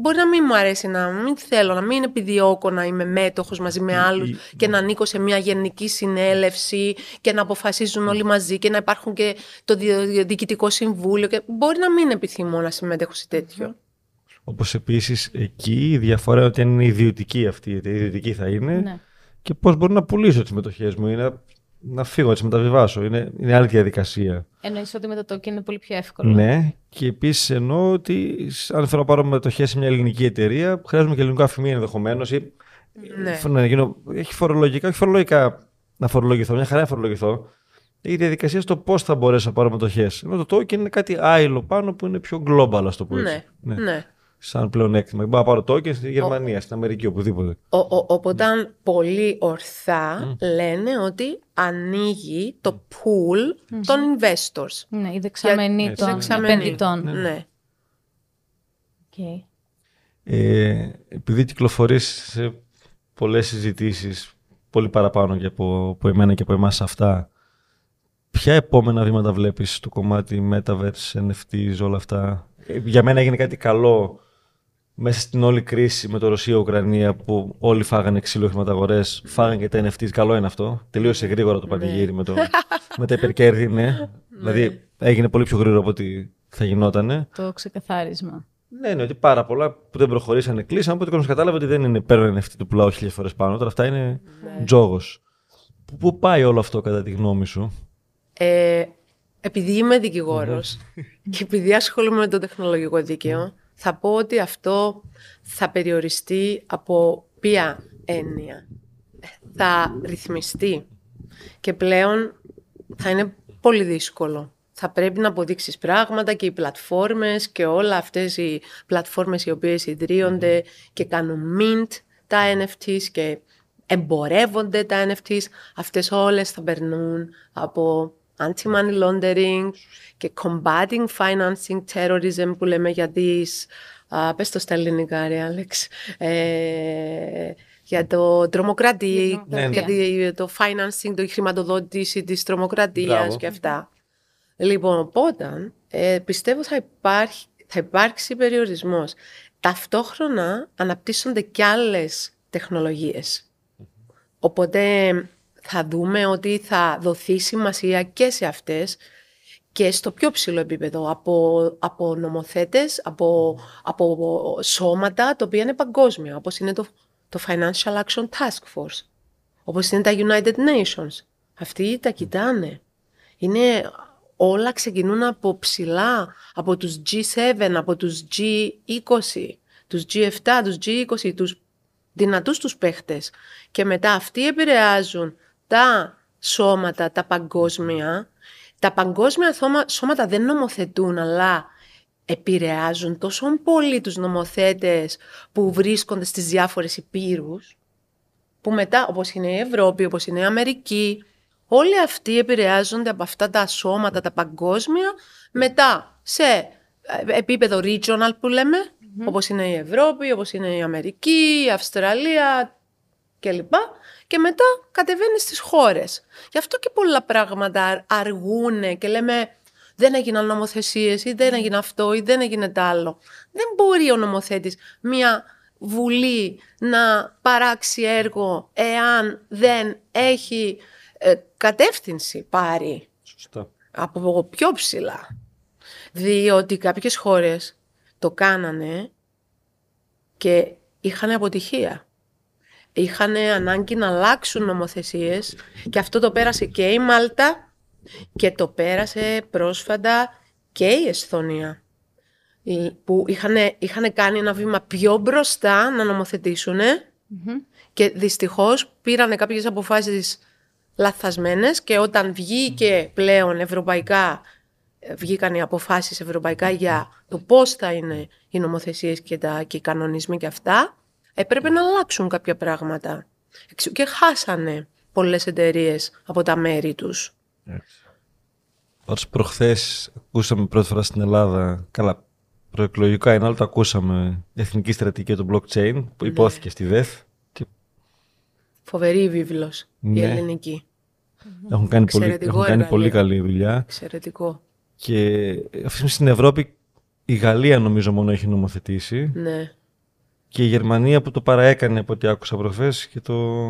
Μπορεί να μην μου αρέσει να μην θέλω, να μην επιδιώκω να είμαι μέτοχος μαζί με άλλους ή- και να ανήκω σε μια γενική συνέλευση και να αποφασίζουν όλοι μαζί και να υπάρχουν και το δι- διοικητικό συμβούλιο. Και μπορεί να μην επιθυμώ να συμμετέχω σε τέτοιο. Όπως επίσης εκεί η διαφορά είναι ότι αν είναι ιδιωτική αυτή η εταιρεία, ιδιωτική θα είναι. Ναι. Και πώς μπορώ να πουλήσω τις μετοχές μου ή να, να φύγω, να τι μεταβιβάσω. Είναι, είναι άλλη διαδικασία. Εννοείς ότι με το token είναι πολύ πιο εύκολο. Ναι, και επίσης εννοώ ότι σ- αν θέλω να πάρω μετοχές σε μια ελληνική εταιρεία, χρειάζομαι και ελληνικό αφημί ενδεχομένως. Ή... Ναι. Να γίνω... Έχει φορολογικά, όχι φορολογικά να φορολογηθώ, μια χαρά να φορολογηθώ. Η διαδικασία στο πώς θα μπορέσω να πάρω μετοχές. Ενώ το token είναι κάτι άλλο πάνω που είναι πιο global, ας το πω έτσι. Ναι, ναι. Σαν πλεονέκτημα. Μπορώ να πάρω token στη Γερμανία, στην Αμερική, οπουδήποτε. Ο, ο, οπότε αν πολύ ορθά λένε ότι ανοίγει το pool των investors. Ναι, η δεξαμενή Έτσι, των Δεξαμενή. επενδυτών. Ναι. Οκ. Ε, επειδή κυκλοφορείς σε πολλές συζητήσεις, πολύ παραπάνω και από, από εμένα και από εμάς αυτά, ποια επόμενα βήματα βλέπεις στο κομμάτι Metaverse, NFTs, όλα αυτά; Ε, Για μένα έγινε κάτι καλό μέσα στην όλη κρίση με το Ρωσία-Ουκρανία που όλοι φάγανε ξύλο χρηματαγορές, φάγανε και τα NFTs, καλό είναι αυτό. Τελείωσε γρήγορα το πανηγύρι με, το, <laughs> με τα υπερκέρδη, ναι. δηλαδή έγινε πολύ πιο γρήγορα από ό,τι θα γινότανε. Το ξεκαθάρισμα. Ναι, ναι, ότι πάρα πολλά που δεν προχωρήσανε κλείσαν. Οπότε ο κόσμος κατάλαβε ότι δεν είναι παίρνω NFT του πουλάω χίλιες φορές πάνω. Τώρα αυτά είναι τζόγος. Πού πάει όλο αυτό κατά τη γνώμη σου, Ε, επειδή είμαι δικηγόρος και επειδή ασχολούμαι με το τεχνολογικό δίκαιο, θα πω ότι αυτό θα περιοριστεί από ποια έννοια. Θα ρυθμιστεί και πλέον θα είναι πολύ δύσκολο. Θα πρέπει να αποδείξεις πράγματα και οι πλατφόρμες και όλα αυτές οι πλατφόρμες οι οποίες ιδρύονται και κάνουν mint τα NFTs και εμπορεύονται τα NFTs, αυτές όλες θα περνούν από anti-money laundering και combating financing terrorism που λέμε για τις, α, πες το στα ελληνικά ρε Άλεξ, ε, για το τρομοκρατία, Ναι, ναι. για τη- το financing, το η χρηματοδότηση της τρομοκρατίας Μπράβο. και αυτά. Λοιπόν, οπότε ε, πιστεύω θα, υπάρχει, θα υπάρξει περιορισμός. Ταυτόχρονα αναπτύσσονται και άλλες τεχνολογίες. Οπότε θα δούμε ότι θα δοθεί σημασία και σε αυτές και στο πιο ψηλό επίπεδο από, από νομοθέτες, από, από σώματα τα οποία είναι παγκόσμια, όπως είναι το, το Financial Action Task Force, όπως είναι τα United Nations. Αυτοί τα κοιτάνε. Είναι, όλα ξεκινούν από ψηλά, από τους G7, από τους G20, τους G7, τους G20, τους δυνατούς τους παίχτες. Και μετά αυτοί επηρεάζουν τα σώματα, τα παγκόσμια. Τα παγκόσμια θώμα- σώματα δεν νομοθετούν, αλλά επηρεάζουν τόσο πολύ τους νομοθέτες που βρίσκονται στις διάφορες υπήρους, που μετά, όπως είναι η Ευρώπη, όπως είναι η Αμερική, όλοι αυτοί επηρεάζονται από αυτά τα σώματα, τα παγκόσμια, μετά σε ε, επίπεδο regional που λέμε, όπως είναι η Ευρώπη, όπως είναι η Αμερική, η Αυστραλία κλπ. Και μετά κατεβαίνεις στις χώρες. Γι' αυτό και πολλά πράγματα αργούν και λέμε δεν έγιναν νομοθεσίες ή δεν έγινε αυτό ή δεν έγινε τ' άλλο. Δεν μπορεί ο νομοθέτης μια βουλή να παράξει έργο εάν δεν έχει ε, κατεύθυνση πάρει Σωστά. από πιο ψηλά. Διότι κάποιες χώρες το κάνανε και είχαν αποτυχία. Είχαν ανάγκη να αλλάξουν νομοθεσίες και αυτό το πέρασε και η Μάλτα και το πέρασε πρόσφατα και η Εσθονία Οι- που είχαν, είχαν κάνει ένα βήμα πιο μπροστά να νομοθετήσουν και δυστυχώς πήρανε κάποιες αποφάσεις λαθασμένες και όταν βγήκε πλέον ευρωπαϊκά, ε, βγήκαν οι αποφάσεις ευρωπαϊκά για το πώς θα είναι οι νομοθεσίες και, τα, και οι κανονισμοί και αυτά, έπρεπε να αλλάξουν κάποια πράγματα. Εξού Και χάσανε πολλές εταιρείες από τα μέρη τους. Πάντως προχθές ακούσαμε πρώτη φορά στην Ελλάδα, καλά προεκλογικά είναι άλλο το ακούσαμε, Εθνική Στρατηγική του Blockchain που υπόθηκε στη ΔΕΘ. Και Φοβερή βίβλος η Ναι. ελληνική. έχουν κάνει, πολύ, Εξαιρετικό έχουν κάνει πολύ εργαλείο. καλή δουλειά. Εξαιρετικό. Και αυτή τη στιγμή στην Ευρώπη η Γαλλία νομίζω μόνο έχει νομοθετήσει Ναι. Και η Γερμανία που το παραέκανε από ό,τι άκουσα προχθές και το,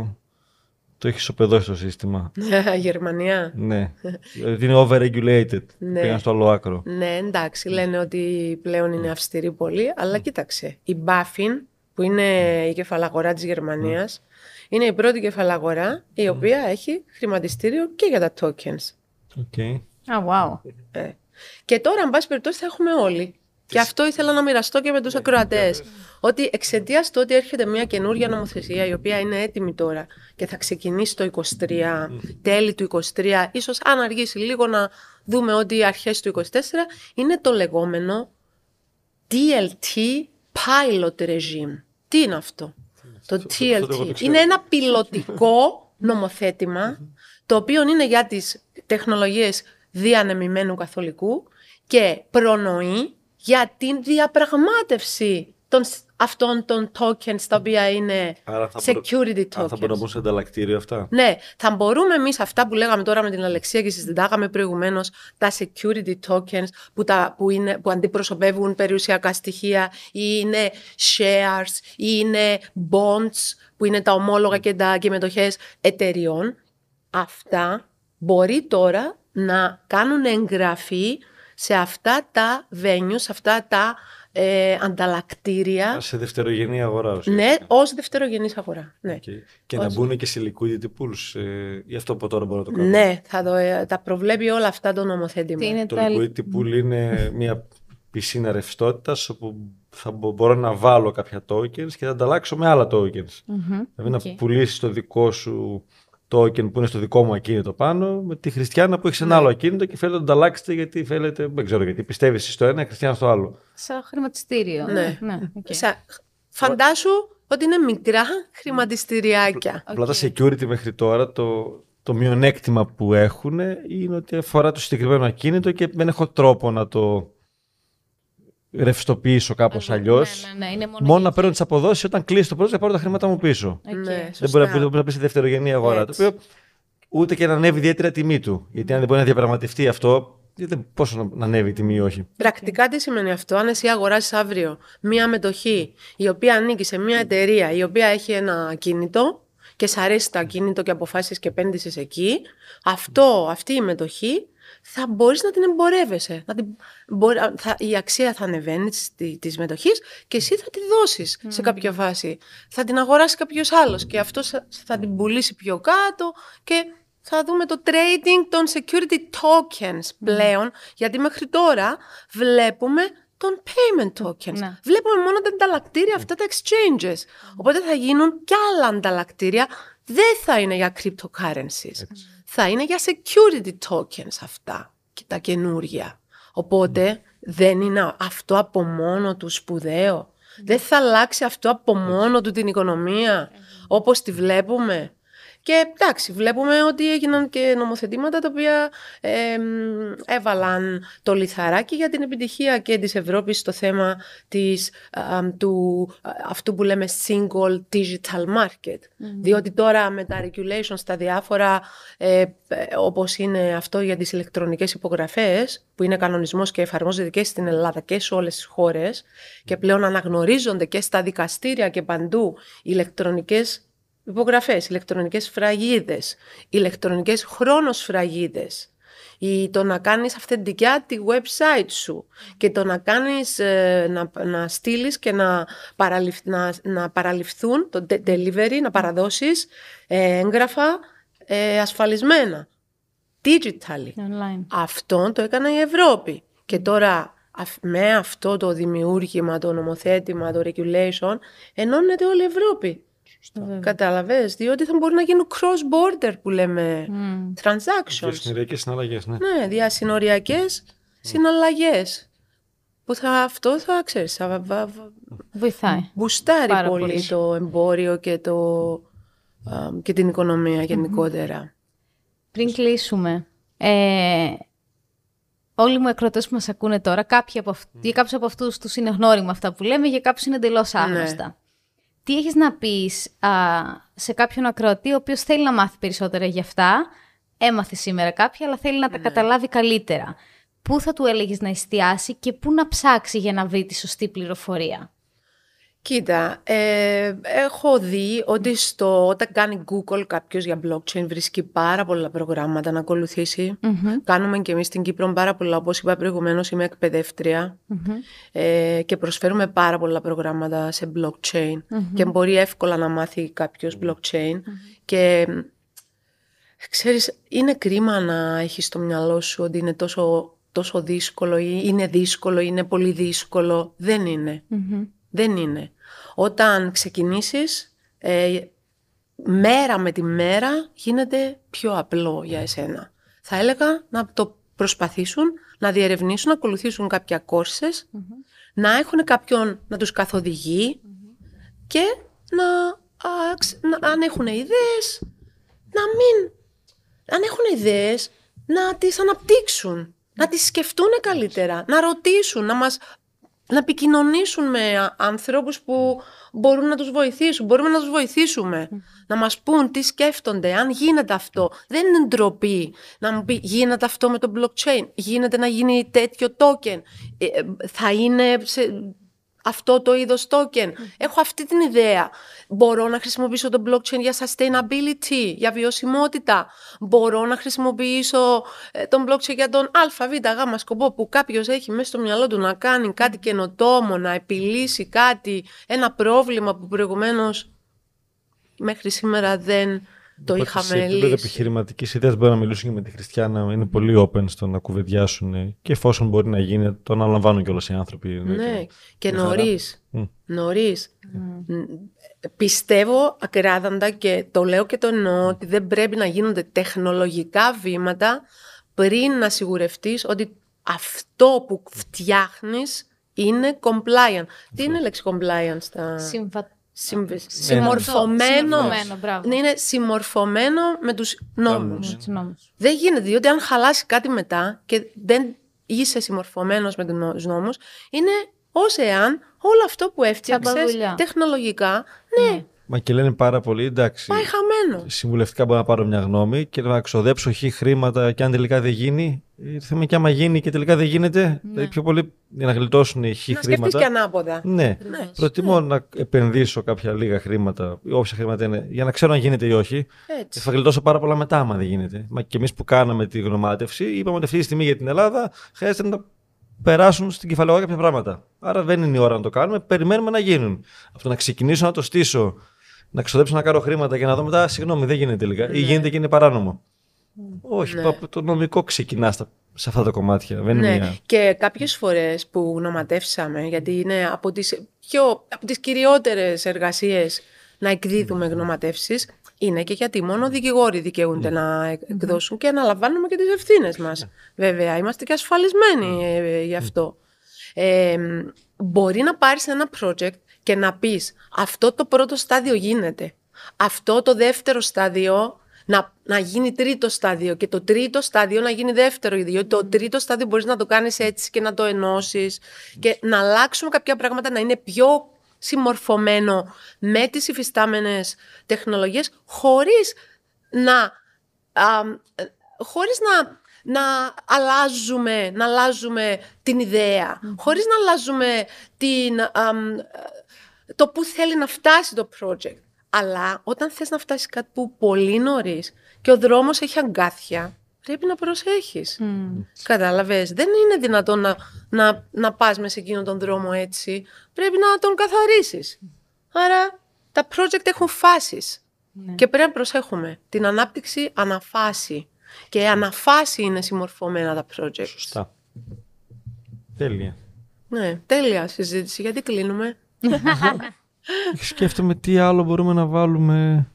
το έχει σοπεδώσει το σύστημα. <laughs> Γερμανία; ναι. <laughs> Δηλαδή είναι overregulated. Ναι. Πήγαν στο άλλο άκρο. Ναι, εντάξει, λένε ότι πλέον είναι αυστηρή πολύ, αλλά κοίταξε. Η Baffin, που είναι η κεφαλαγορά της Γερμανίας, είναι η πρώτη κεφαλαγορά η οποία έχει χρηματιστήριο και για τα tokens. Okay. Α, wow. Ε. Και τώρα, εν πάση περιπτώσει, θα έχουμε όλοι. Και αυτό ήθελα να μοιραστώ και με τους ακροατές. Ότι εξαιτίας του ότι έρχεται μια καινούργια νομοθεσία η οποία είναι έτοιμη τώρα και θα ξεκινήσει το 23, τέλη του 23, ίσως αν αργήσει λίγο να δούμε ότι αρχές του 24, είναι το λεγόμενο DLT Pilot Regime. Τι είναι αυτό; Το αυτό το εγώ το TLT. ξέρω. Είναι ένα πιλωτικό νομοθέτημα το οποίο είναι για τις τεχνολογίες διανεμημένου καθολικού και προνοεί για την διαπραγμάτευση των, σ- αυτών των tokens τα οποία είναι Άρα θα μπορώ- security Α, θα μπορούν να tokens. μπουν σε ανταλλακτήριο αυτά; Ναι, θα μπορούμε εμείς αυτά που λέγαμε τώρα με την Αλεξία και συζητάγαμε προηγουμένως, τα security tokens που, τα, που, είναι, που αντιπροσωπεύουν περιουσιακά στοιχεία ή είναι shares ή είναι bonds που είναι τα ομόλογα και τα και μετοχές εταιριών. Αυτά μπορεί τώρα να κάνουν εγγραφή σε αυτά τα venues, σε αυτά τα ε, ανταλλακτήρια. Σε δευτερογενή αγορά. Ναι, ουσιαστικά. ως δευτερογενής αγορά. Ναι. Οκ. Και να Ως- μπουν και σε liquidity pools. Ε, γι' αυτό από τώρα μπορώ να το κάνω. Ναι, θα το, ε, τα προβλέπει όλα αυτά το νομοθέτημα. Τι είναι Το τα... liquidity pool είναι μια πισίνα ρευστότητας όπου θα μπο- μπορώ να βάλω κάποια tokens και θα ανταλλάξω με άλλα tokens. Μμμ, Δηλαδή οκ. να πουλήσεις το δικό σου token που είναι στο δικό μου ακίνητο πάνω με τη Χριστιανά που έχει ένα άλλο ακίνητο και θέλετε να το ανταλλάξετε γιατί θέλετε, δεν ξέρω γιατί, πιστεύεις στο ένα, η Χριστιανά στο άλλο. Σαν χρηματιστήριο. Ναι. ναι οκ. Σα- Φαντάσου ότι είναι μικρά χρηματιστηριάκια. Απλά τα security μέχρι τώρα το, το μειονέκτημα που έχουν είναι ότι αφορά το συγκεκριμένο ακίνητο και δεν έχω τρόπο να το ρευστοποιήσω κάπως Ναι, αλλιώς. ναι, ναι, είναι μόνο Μόνο για να παίρνω τις αποδόσεις όταν κλείσει το project, θα πάρω τα χρήματά μου πίσω. Οκ. Ναι, Δεν σωστά. μπορεί να μπει, μπορεί να μπει στη δευτερογενή αγορά. Έτσι. Το οποίο ούτε και να ανέβει ιδιαίτερα τιμή του. Γιατί αν δεν μπορεί να διαπραγματευτεί αυτό, δεν πόσο να- να ανέβει η τιμή ή όχι. Πρακτικά τι σημαίνει αυτό, αν εσύ αγοράσει αύριο μία μετοχή η οποία ανήκει σε μία εταιρεία η οποία έχει ένα ακίνητο και σ' αρέσει το ακίνητο και αποφάσεις και επένδυσες εκεί, αυτό, αυτή η μετοχή θα μπορείς να την εμπορεύεσαι. Να την, μπορεί- θα, η αξία θα ανεβαίνει της, της μετοχής και εσύ θα τη δώσεις σε κάποια φάση. Θα την αγοράσει κάποιος άλλος και αυτός θα, θα την πουλήσει πιο κάτω και θα δούμε το trading των security tokens πλέον, γιατί μέχρι τώρα βλέπουμε των payment tokens. Ναι. Βλέπουμε μόνο τα ανταλλακτήρια αυτά τα exchanges. Οπότε θα γίνουν κι άλλα ανταλλακτήρια. Δεν θα είναι για cryptocurrencies. Θα είναι για security tokens αυτά και τα καινούρια. Οπότε δεν είναι αυτό από μόνο του σπουδαίο. Δεν θα αλλάξει αυτό από μόνο του την οικονομία όπως τη βλέπουμε. Και εντάξει, βλέπουμε ότι έγιναν και νομοθετήματα τα οποία ε, μ, έβαλαν το λιθαράκι για την επιτυχία και της Ευρώπης στο θέμα της, α, του, α, αυτού που λέμε single digital market. Διότι τώρα με τα regulations στα διάφορα, ε, ε, όπως είναι αυτό για τις ηλεκτρονικές υπογραφές, που είναι κανονισμός και εφαρμόζεται και στην Ελλάδα και σε όλες τις χώρες και πλέον αναγνωρίζονται και στα δικαστήρια και παντού ηλεκτρονικές υπογραφές, ηλεκτρονικές φραγίδες, ηλεκτρονικές χρόνος ή το να κάνεις αυθεντικά τη website σου και το να κάνεις, ε, να, να στείλεις και να, παραληφ, να, να παραληφθούν το de- delivery, να παραδώσεις ε, έγγραφα ε, ασφαλισμένα, digitally. Online. Αυτό το έκανε η Ευρώπη. Και τώρα αφ- με αυτό το δημιούργημα, το νομοθέτημα, το regulation, ενώνεται όλη η Ευρώπη. Κατάλαβες, διότι θα μπορεί να γίνουν cross-border που λέμε transactions. Διασυνοριακές συναλλαγές, ναι. Ναι, διασυνοριακές συναλλαγές. Που θα, αυτό θα ξέρεις, θα βα- βα- βα- Βοηθάει. μπουστάρει Πάρα πολύ, πολύ. το εμπόριο και, το, α, και την οικονομία γενικότερα. Πριν κλείσουμε, ε, όλοι μου εκροτές που μας ακούνε τώρα, κάποιοι από αυτ- για κάποιους από αυτούς τους είναι γνώριμα αυτά που λέμε, για κάποιους είναι εντελώς άγνωστα. Τι έχεις να πεις α, σε κάποιον ακροατή ο οποίος θέλει να μάθει περισσότερα γι' αυτά, έμαθε σήμερα κάποια, αλλά θέλει να τα καταλάβει καλύτερα. Πού θα του έλεγες να εστιάσει και πού να ψάξει για να βρει τη σωστή πληροφορία; Κοίτα, ε, έχω δει ότι στο, όταν κάνει Google κάποιος για blockchain βρίσκει πάρα πολλά προγράμματα να ακολουθήσει. Κάνουμε και εμείς στην Κύπρο πάρα πολλά, όπως είπα προηγουμένως είμαι εκπαιδεύτρια. Ε, και προσφέρουμε πάρα πολλά προγράμματα σε blockchain. Και μπορεί εύκολα να μάθει κάποιος blockchain. Και ξέρεις, είναι κρίμα να έχεις στο μυαλό σου ότι είναι τόσο, τόσο δύσκολο ή είναι δύσκολο ή είναι πολύ δύσκολο. Δεν είναι. Δεν είναι. Όταν ξεκινήσεις, ε, μέρα με τη μέρα γίνεται πιο απλό για εσένα. Θα έλεγα να το προσπαθήσουν, να διερευνήσουν, να ακολουθήσουν κάποια courses, να έχουν κάποιον να τους καθοδηγεί και να, α, ξ- να- αν έχουν ιδέες, να μην... Αν έχουν ιδέες, να τις αναπτύξουν, να τις σκεφτούν καλύτερα, να ρωτήσουν, να μας να επικοινωνήσουν με α- ανθρώπους που μπορούν να τους βοηθήσουν. Μπορούμε να τους βοηθήσουμε. Να μας πούν τι σκέφτονται, αν γίνεται αυτό. Δεν είναι ντροπή να μου πει γίνεται αυτό με το blockchain. Γίνεται να γίνει τέτοιο token. Ε, ε, θα είναι σε αυτό το είδος token. Έχω αυτή την ιδέα. Μπορώ να χρησιμοποιήσω το blockchain για sustainability, για βιωσιμότητα. Μπορώ να χρησιμοποιήσω ε, τον blockchain για τον α, β, γ σκοπό που κάποιος έχει μέσα στο μυαλό του να κάνει κάτι καινοτόμο, να επιλύσει κάτι, ένα πρόβλημα που προηγουμένως μέχρι σήμερα δεν το Οπότε είχαμε σε επίπεδο λύσει. επιχειρηματικής ιδέας μπορεί να μιλήσουν και με τη Χριστιανά. Είναι πολύ open στο να κουβεντιάσουν και εφόσον μπορεί να γίνει, το αναλαμβάνουν κιόλας οι άνθρωποι. Ναι, και με χαρά. νωρίς. Μμ. Νωρίς. Μ, Πιστεύω ακράδαντα και το λέω και το εννοώ ότι δεν πρέπει να γίνονται τεχνολογικά βήματα πριν να σιγουρευτείς ότι αυτό που φτιάχνεις είναι compliant. Τι είναι η λέξη compliant στα... Συμβα... Συμβε- Ναι, Συμμορφωμένο. Συμμορφωμένο, μπράβο. Ναι, είναι συμμορφωμένο με τους νόμους. Με τους νόμους. Δεν γίνεται, διότι αν χαλάσει κάτι μετά και δεν είσαι συμμορφωμένος με τους νόμους, είναι ως εάν όλο αυτό που έφτιαξες Τσαμπαδουλειά. τεχνολογικά, ναι, Μα και λένε πάρα πολύ, εντάξει. πάει χαμένος. Συμβουλευτικά μπορώ να πάρω μια γνώμη και να ξοδέψω χι χρήματα και αν τελικά δεν γίνει, ήρθαμε και άμα γίνει και τελικά δεν γίνεται, δηλαδή πιο πολύ για να γλιτώσουν οι χι Να σκεφτείς χρήματα. και ανάποδα. Ναι, Ναι. προτιμώ να επενδύσω κάποια λίγα χρήματα, ή όποια χρήματα είναι, για να ξέρω αν γίνεται ή όχι. Έτσι. Θα γλιτώσω πάρα πολλά μετά, άμα δεν γίνεται. Μα και εμείς που κάναμε τη γνωμάτευση, είπαμε ότι αυτή τη στιγμή για την Ελλάδα χρειάζεται να περάσουν στην κεφαλαιογορά κάποια πράγματα. Άρα δεν είναι η ώρα να το κάνουμε, περιμένουμε να γίνουν. Αυτό να ξεκινήσω να το στήσω, να ξοδέψω να κάνω χρήματα και να δω μετά, συγγνώμη, δεν γίνεται τελικά. Ή γίνεται και είναι παράνομο. Όχι, Ναι. από το νομικό ξεκινά σε αυτά τα κομμάτια. Δεν είναι Ναι, μια. και κάποιες φορές που γνωματεύσαμε, γιατί είναι από τις, πιο, από τις κυριότερες εργασίες να εκδίδουμε γνωματεύσεις, είναι και γιατί μόνο δικηγόροι δικαιούνται να εκ- εκδώσουν και αναλαμβάνουμε και τις ευθύνες μας. Βέβαια, είμαστε και ασφαλισμένοι ε, γι' αυτό. Ε, μπορεί να πάρεις ένα project και να πεις αυτό το πρώτο στάδιο γίνεται. Αυτό το δεύτερο στάδιο να, να γίνει τρίτο στάδιο και το τρίτο στάδιο να γίνει δεύτερο. Διότι το τρίτο στάδιο μπορείς να το κάνεις έτσι και να το ενώσεις και να αλλάξουμε κάποια πράγματα να είναι πιο συμμορφωμένο με τις υφιστάμενες τεχνολογίες χωρίς να, α, ε, χωρίς να, να αλλάζουμε, να αλλάζουμε την ιδέα, χωρίς να αλλάζουμε την, αμ, ε, το που θέλει να φτάσει το project. Αλλά όταν θες να φτάσεις κάτι που πολύ νωρίς και ο δρόμος έχει αγκάθια, πρέπει να προσέχεις. Κατάλαβες, δεν είναι δυνατόν να, να, να πας μέσα σε εκείνον τον δρόμο έτσι. Πρέπει να τον καθαρίσεις. Άρα τα project έχουν φάσεις. Και πρέπει να προσέχουμε την ανάπτυξη αναφάση. Και αναφάση είναι συμμορφωμένα τα project. Σωστά. Τέλεια. Ναι, τέλεια συζήτηση. Γιατί κλείνουμε; Σκέφτομαι τι άλλο μπορούμε να βάλουμε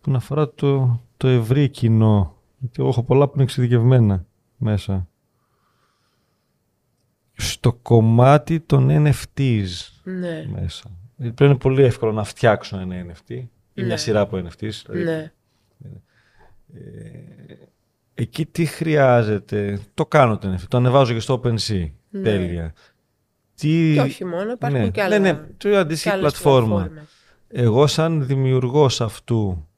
που να αφορά το, το ευρύ κοινό. Γιατί εγώ έχω πολλά που είναι εξειδικευμένα μέσα. Στο κομμάτι των NFTs Ναι. μέσα. Γιατί πλέον είναι πολύ εύκολο να φτιάξω ένα NFT ή Ναι. μια σειρά από NFTs. δηλαδή Ναι. Εκεί τι χρειάζεται. Το κάνω το NFT. Το ανεβάζω και στο OpenSea. Ναι. Τέλεια. Τι... Και όχι μόνο, υπάρχουν ναι. και άλλα. Ναι, ναι. Το και αντίστοιχη άλλες πλατφόρμα. πλατφόρμες. Εγώ σαν δημιουργός αυτού,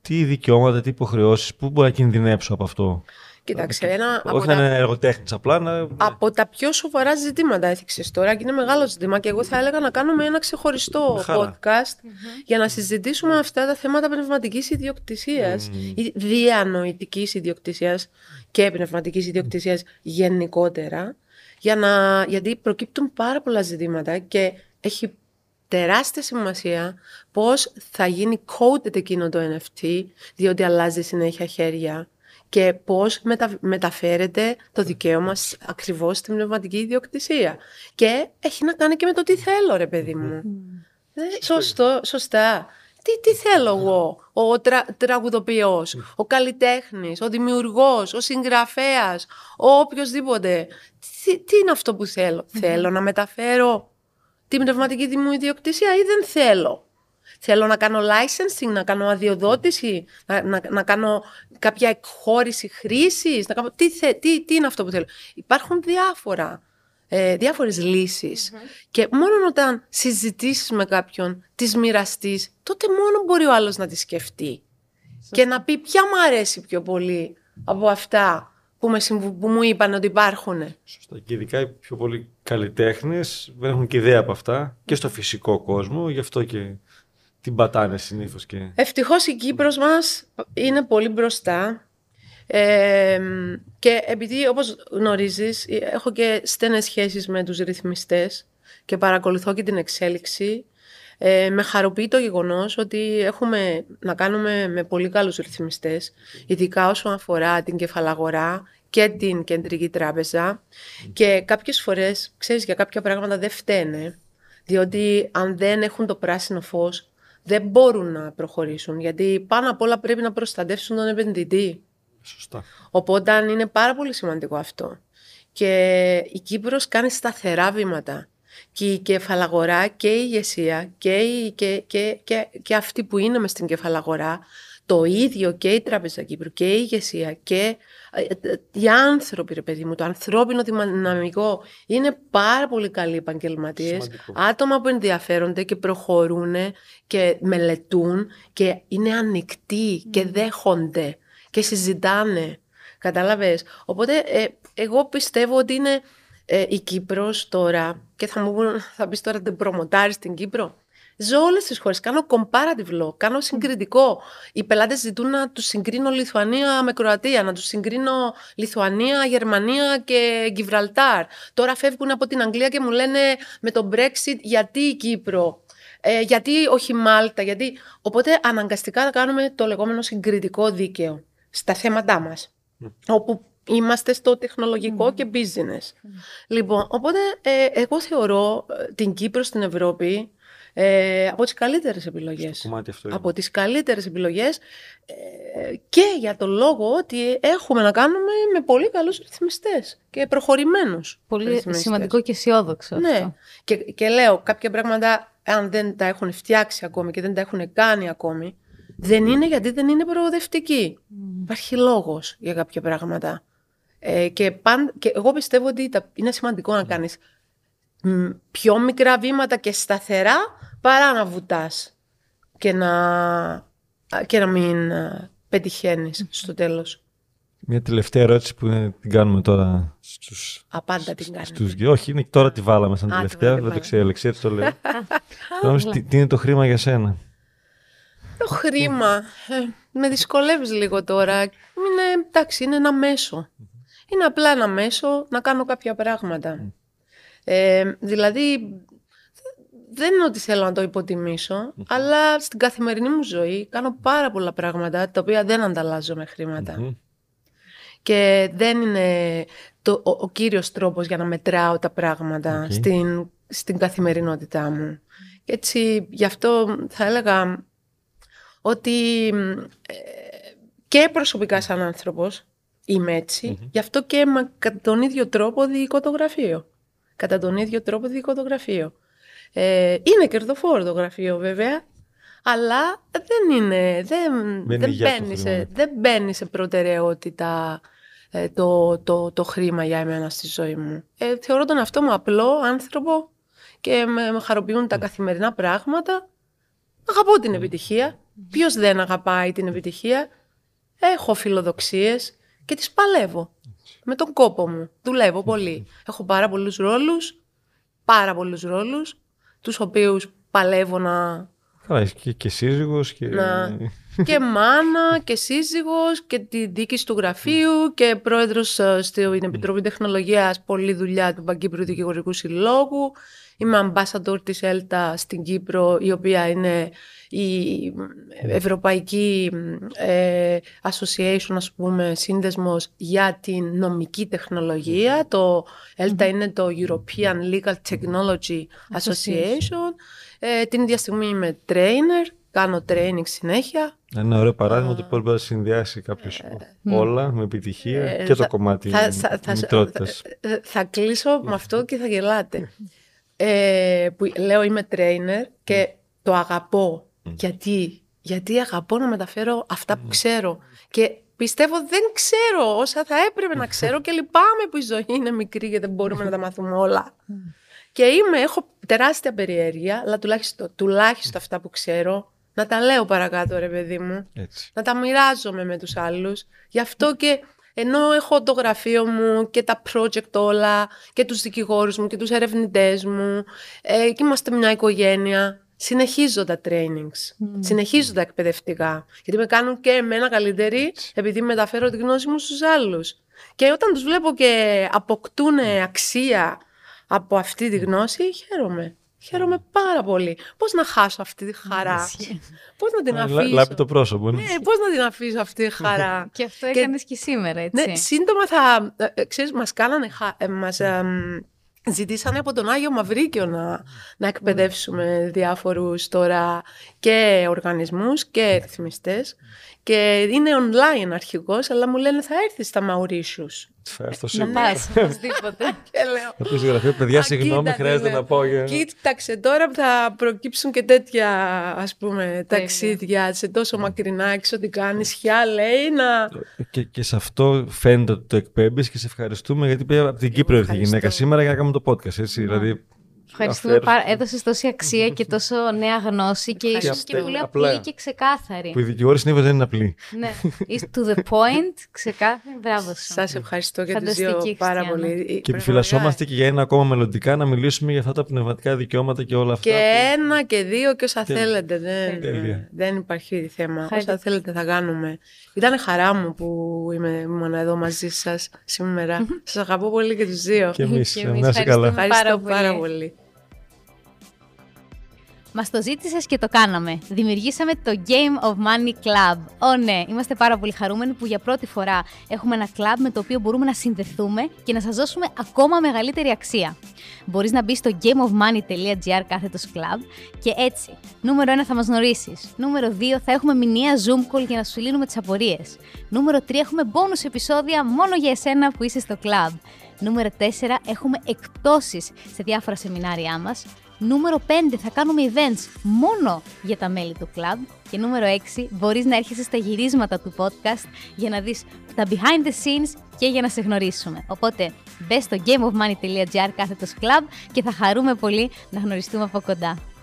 τι δικαιώματα, τι υποχρεώσεις, πού μπορώ να κινδυνεύσω από αυτό; Κοίταξε, ένα από Όχι να τα, είναι εργοτέχνης, απλά να... από τα πιο σοβαρά ζητήματα έθιξες τώρα και είναι μεγάλο ζήτημα και εγώ θα έλεγα να κάνουμε ένα ξεχωριστό Με χαρά. podcast για να συζητήσουμε αυτά τα θέματα πνευματικής ιδιοκτησίας ή διανοητικής ιδιοκτησίας και πνευματικής ιδιοκτησίας γενικότερα για να, γιατί προκύπτουν πάρα πολλά ζητήματα και έχει τεράστια σημασία πώς θα γίνει coded εκείνο το NFT διότι αλλάζει συνέχεια χέρια και πώς μετα- μεταφέρεται το δικαίωμα σ- ακριβώς στην πνευματική ιδιοκτησία. Και έχει να κάνει και με το τι θέλω ρε παιδί μου. Ε, σωστό, σωστά. Τι, τι θέλω εγώ, ο τρα, τραγουδοποιός, ο καλλιτέχνης, ο δημιουργός, ο συγγραφέας, ο οποιοδήποτε. Τι, τι είναι αυτό που θέλω; Θέλω να μεταφέρω την πνευματική μου ιδιοκτησία ή δεν θέλω; Θέλω να κάνω licensing, να κάνω αδειοδότηση, να, να, να κάνω κάποια εκχώρηση χρήσης. Να κάνω... τι, θε, τι, τι είναι αυτό που θέλω; Υπάρχουν διάφορα, ε, διάφορες λύσεις. Και μόνο όταν συζητήσεις με κάποιον, τις μοιραστείς, τότε μόνο μπορεί ο άλλος να τη σκεφτεί. Και να πει ποια μου αρέσει πιο πολύ από αυτά που, με συμβου- που μου είπαν ότι υπάρχουν. Σωστά. Και ειδικά οι πιο πολλοί καλλιτέχνες δεν έχουν και ιδέα από αυτά και στο φυσικό κόσμο, γι' αυτό και την πατάνε συνήθως. Και... Ευτυχώς η Κύπρος μας είναι πολύ μπροστά ε, και επειδή όπως γνωρίζεις έχω και στενές σχέσεις με τους ρυθμιστές και παρακολουθώ και την εξέλιξη ε, με χαροποιεί το γεγονός ότι έχουμε να κάνουμε με πολύ καλούς ρυθμιστές ειδικά όσον αφορά την κεφαλαγορά και την κεντρική τράπεζα και κάποιες φορές, ξέρεις, για κάποια πράγματα δεν φταίνε διότι αν δεν έχουν το πράσινο φως δεν μπορούν να προχωρήσουν γιατί πάνω απ' όλα πρέπει να προστατεύσουν τον επενδυτή. Σωστά. Οπότε είναι πάρα πολύ σημαντικό αυτό. Και η Κύπρος κάνει σταθερά βήματα. Και η κεφαλαγορά και η ηγεσία και, η, και, και, και, και αυτοί που είναι μες στην κεφαλαγορά, το ίδιο και η Τράπεζα Κύπρου και η ηγεσία και ε, ε, οι άνθρωποι, ρε παιδί μου, το ανθρώπινο δυναμικό είναι πάρα πολύ καλοί επαγγελματίες. Σημαντικό. Άτομα που ενδιαφέρονται και προχωρούν και μελετούν και είναι ανοιχτοί και δέχονται και συζητάνε. Κατάλαβες; Οπότε ε, εγώ πιστεύω ότι είναι ε, η Κύπρος τώρα και θα μου πούν, θα πεις τώρα την προμοτάρεις στην Κύπρο. Ζω όλες τις χώρες. Κάνω comparative law. Κάνω συγκριτικό. Οι πελάτες ζητούν να τους συγκρίνω Λιθουανία με Κροατία, να τους συγκρίνω Λιθουανία, Γερμανία και Γιβραλτάρ. Τώρα φεύγουν από την Αγγλία και μου λένε με το Brexit γιατί η Κύπρο; Ε, γιατί όχι Μάλτα, γιατί... Οπότε αναγκαστικά θα κάνουμε το λεγόμενο συγκριτικό δίκαιο στα θέματά μας. Όπου είμαστε στο τεχνολογικό και business. Λοιπόν, οπότε ε, εγώ θεωρώ ε, την Κύπρο στην Ευρώπη ε, από τις καλύτερες επιλογές. Στο κομμάτι αυτό είναι. Από τις καλύτερες επιλογές ε, και για το λόγο ότι έχουμε να κάνουμε με πολύ καλούς ρυθμιστές και προχωρημένους Πολύ ρυθμιστές. σημαντικό και αισιόδοξο Ναι. αυτό. Και, και λέω κάποια πράγματα, αν δεν τα έχουν φτιάξει ακόμη και δεν τα έχουν κάνει ακόμη, δεν είναι γιατί δεν είναι προοδευτικοί. Υπάρχει λόγος για κάποια πράγματα. Ε, και, παν, και εγώ πιστεύω ότι τα, είναι σημαντικό να κάνεις μ, πιο μικρά βήματα και σταθερά παρά να βουτάς και να, και να μην α, πετυχαίνεις στο τέλος. Μια τελευταία ερώτηση που είναι- την κάνουμε τώρα στους... Απάντα την κάνεις. στους... Όχι, είναι, τώρα τη βάλαμε σαν Α, τη τελευταία, βάλατε, δεν το βάλατε. ξέρω, Αλεξία, έτσι το λέω. Νόμιζα, <laughs> τι, τι είναι το χρήμα για σένα; Το χρήμα. ε, με δυσκολεύεις λίγο τώρα. Είναι, εντάξει, είναι ένα μέσο. Είναι απλά ένα μέσο να κάνω κάποια πράγματα. Ε, δηλαδή, δεν είναι ότι θέλω να το υποτιμήσω, αλλά στην καθημερινή μου ζωή κάνω πάρα πολλά πράγματα τα οποία δεν ανταλλάζω με χρήματα. Μμμ. Και δεν είναι το, ο, ο κύριος τρόπος για να μετράω τα πράγματα Οκ. στην, στην καθημερινότητά μου. Έτσι, γι' αυτό θα έλεγα ότι ε, και προσωπικά σαν άνθρωπος είμαι γι' αυτό και με, κατά τον ίδιο τρόπο διοικώ το γραφείο. Κατά τον ίδιο τρόπο διοικώ το γραφείο. Ε, είναι κερδοφόρο το γραφείο βέβαια, αλλά δεν είναι, δεν, δεν, μπαίνει, σε, δεν μπαίνει σε προτεραιότητα ε, το, το, το χρήμα για εμένα στη ζωή μου. Ε, θεωρώ τον αυτό μου απλό άνθρωπο και με, με χαροποιούν τα καθημερινά πράγματα. Αγαπώ την επιτυχία. Ποιος δεν αγαπάει την επιτυχία; Έχω φιλοδοξίες και τις παλεύω. Με τον κόπο μου. Δουλεύω πολύ. Έχω πάρα πολλούς ρόλους. Πάρα πολλούς ρόλους. Τους οποίους παλεύω να Καλά, και, και σύζυγος και... Να... και μάνα και σύζυγος και τη δίκηση του γραφείου και πρόεδρος ε, στην Επιτροπή Τεχνολογίας, πολλή δουλειά του Παγκύπρου Δικηγορικού Συλλόγου. Είμαι ambassador της ΕΛΤΑ στην Κύπρο, η οποία είναι η Ευρωπαϊκή ε, Association, ας πούμε, σύνδεσμος για την νομική τεχνολογία. Το ΕΛΤΑ είναι το European Legal Technology Association. Ε, την ίδια στιγμή είμαι trainer, κάνω training συνέχεια. Ένα ωραίο παράδειγμα το πώς μπορεί να συνδυάσει κάποιος ε, όλα με επιτυχία ε, και το κομμάτι θα, θα, θα, θα, κλείσω με αυτό και θα γελάτε. Ε, που λέω είμαι trainer και το αγαπώ. Γιατί, γιατί αγαπώ να μεταφέρω αυτά που ξέρω. Και πιστεύω δεν ξέρω όσα θα έπρεπε να ξέρω και λυπάμαι που η ζωή είναι μικρή και δεν μπορούμε να τα μάθουμε όλα. Και είμαι, έχω τεράστια περιέργεια, αλλά τουλάχιστον, τουλάχιστον αυτά που ξέρω, να τα λέω παρακάτω ρε παιδί μου. Να τα μοιράζομαι με τους άλλους. Γι' αυτό και ενώ έχω το γραφείο μου και τα project όλα και τους δικηγόρους μου και τους ερευνητές μου ε, και είμαστε μια οικογένεια, συνεχίζω τα trainings, mm. συνεχίζω τα εκπαιδευτικά. Γιατί με κάνουν και εμένα καλύτερη επειδή μεταφέρω τη γνώση μου στους άλλους. Και όταν τους βλέπω και αποκτούν αξία από αυτή τη γνώση, χαίρομαι. Χαίρομαι πάρα πολύ. Πώς να χάσω αυτή τη χαρά; Πώς να την αφήσω; Λάπει το πρόσωπο. Ναι, πώς να την αφήσω αυτή τη χαρά; <laughs> και αυτό έκανες και, σήμερα, έτσι. Ναι, σύντομα θα... Ε, ε, ξέρεις, μας κάνανε... Ε, μας, ζητήσανε από τον Άγιο Μαυρίκιο να, να εκπαιδεύσουμε διάφορους τώρα και οργανισμούς και ρυθμιστές και είναι online αρχηγός, αλλά μου λένε θα έρθεις στα Μαουρίσιους. Φέρ το Να πας, οπωσδήποτε. <laughs> και λέω. Θα πεις γραφείο, παιδιά, συγγνώμη, χρειάζεται να πω. Για... Κοίταξε, τώρα θα προκύψουν και τέτοια, ας πούμε, ταξίδια σε τόσο μακρινά, ό,τι κάνεις, χιά λέει να... Και, και σε αυτό φαίνεται ότι το εκπέμπεις και σε ευχαριστούμε, γιατί πήγα από την Κύπρο ήρθε η γυναίκα σήμερα για να κάνουμε το podcast, έτσι, δηλαδή Ευχαριστούμε πάρα Έδωσες τόση αξία και τόσο νέα γνώση και ίσω και πολύ απλή και ξεκάθαρη. Που οι δικηγόροι συνήθω δεν είναι απλοί. ναι. to the point, ξεκάθαρη. Μπράβο σου. Σας ευχαριστώ και του δύο πάρα πολύ. Και επιφυλασσόμαστε και για ένα ακόμα μελλοντικά να μιλήσουμε για αυτά τα πνευματικά δικαιώματα και όλα αυτά. Και ένα και δύο και όσα θέλετε. Δεν υπάρχει θέμα. Όσα θέλετε θα κάνουμε. Ήταν χαρά μου που είμαι ήμουν εδώ μαζί σας σήμερα. Σας αγαπώ πολύ και τους δύο. Και εμείς. Να καλά. Ευχαριστώ πάρα πολύ. Μας το ζήτησες και το κάναμε. Δημιουργήσαμε το Game of Money Club. Ω ναι, είμαστε πάρα πολύ χαρούμενοι που για πρώτη φορά έχουμε ένα club με το οποίο μπορούμε να συνδεθούμε και να σας δώσουμε ακόμα μεγαλύτερη αξία. Μπορείς να μπεις στο gameofmoney.gr κάθετος club και έτσι, νούμερο 1 θα μας γνωρίσεις. Νούμερο 2 θα έχουμε μηνιαία Zoom call για να σου λύνουμε τις απορίες. Νούμερο 3 έχουμε bonus επεισόδια μόνο για εσένα που είσαι στο club. Νούμερο 4 έχουμε εκπτώσεις σε διάφορα σεμινάρια μας. Νούμερο 5 θα κάνουμε events μόνο για τα μέλη του club. Και νούμερο 6 μπορείς να έρχεσαι στα γυρίσματα του podcast για να δεις τα behind the scenes και για να σε γνωρίσουμε. Οπότε μπες στο gameofmoney.gr κάθετος club και θα χαρούμε πολύ να γνωριστούμε από κοντά.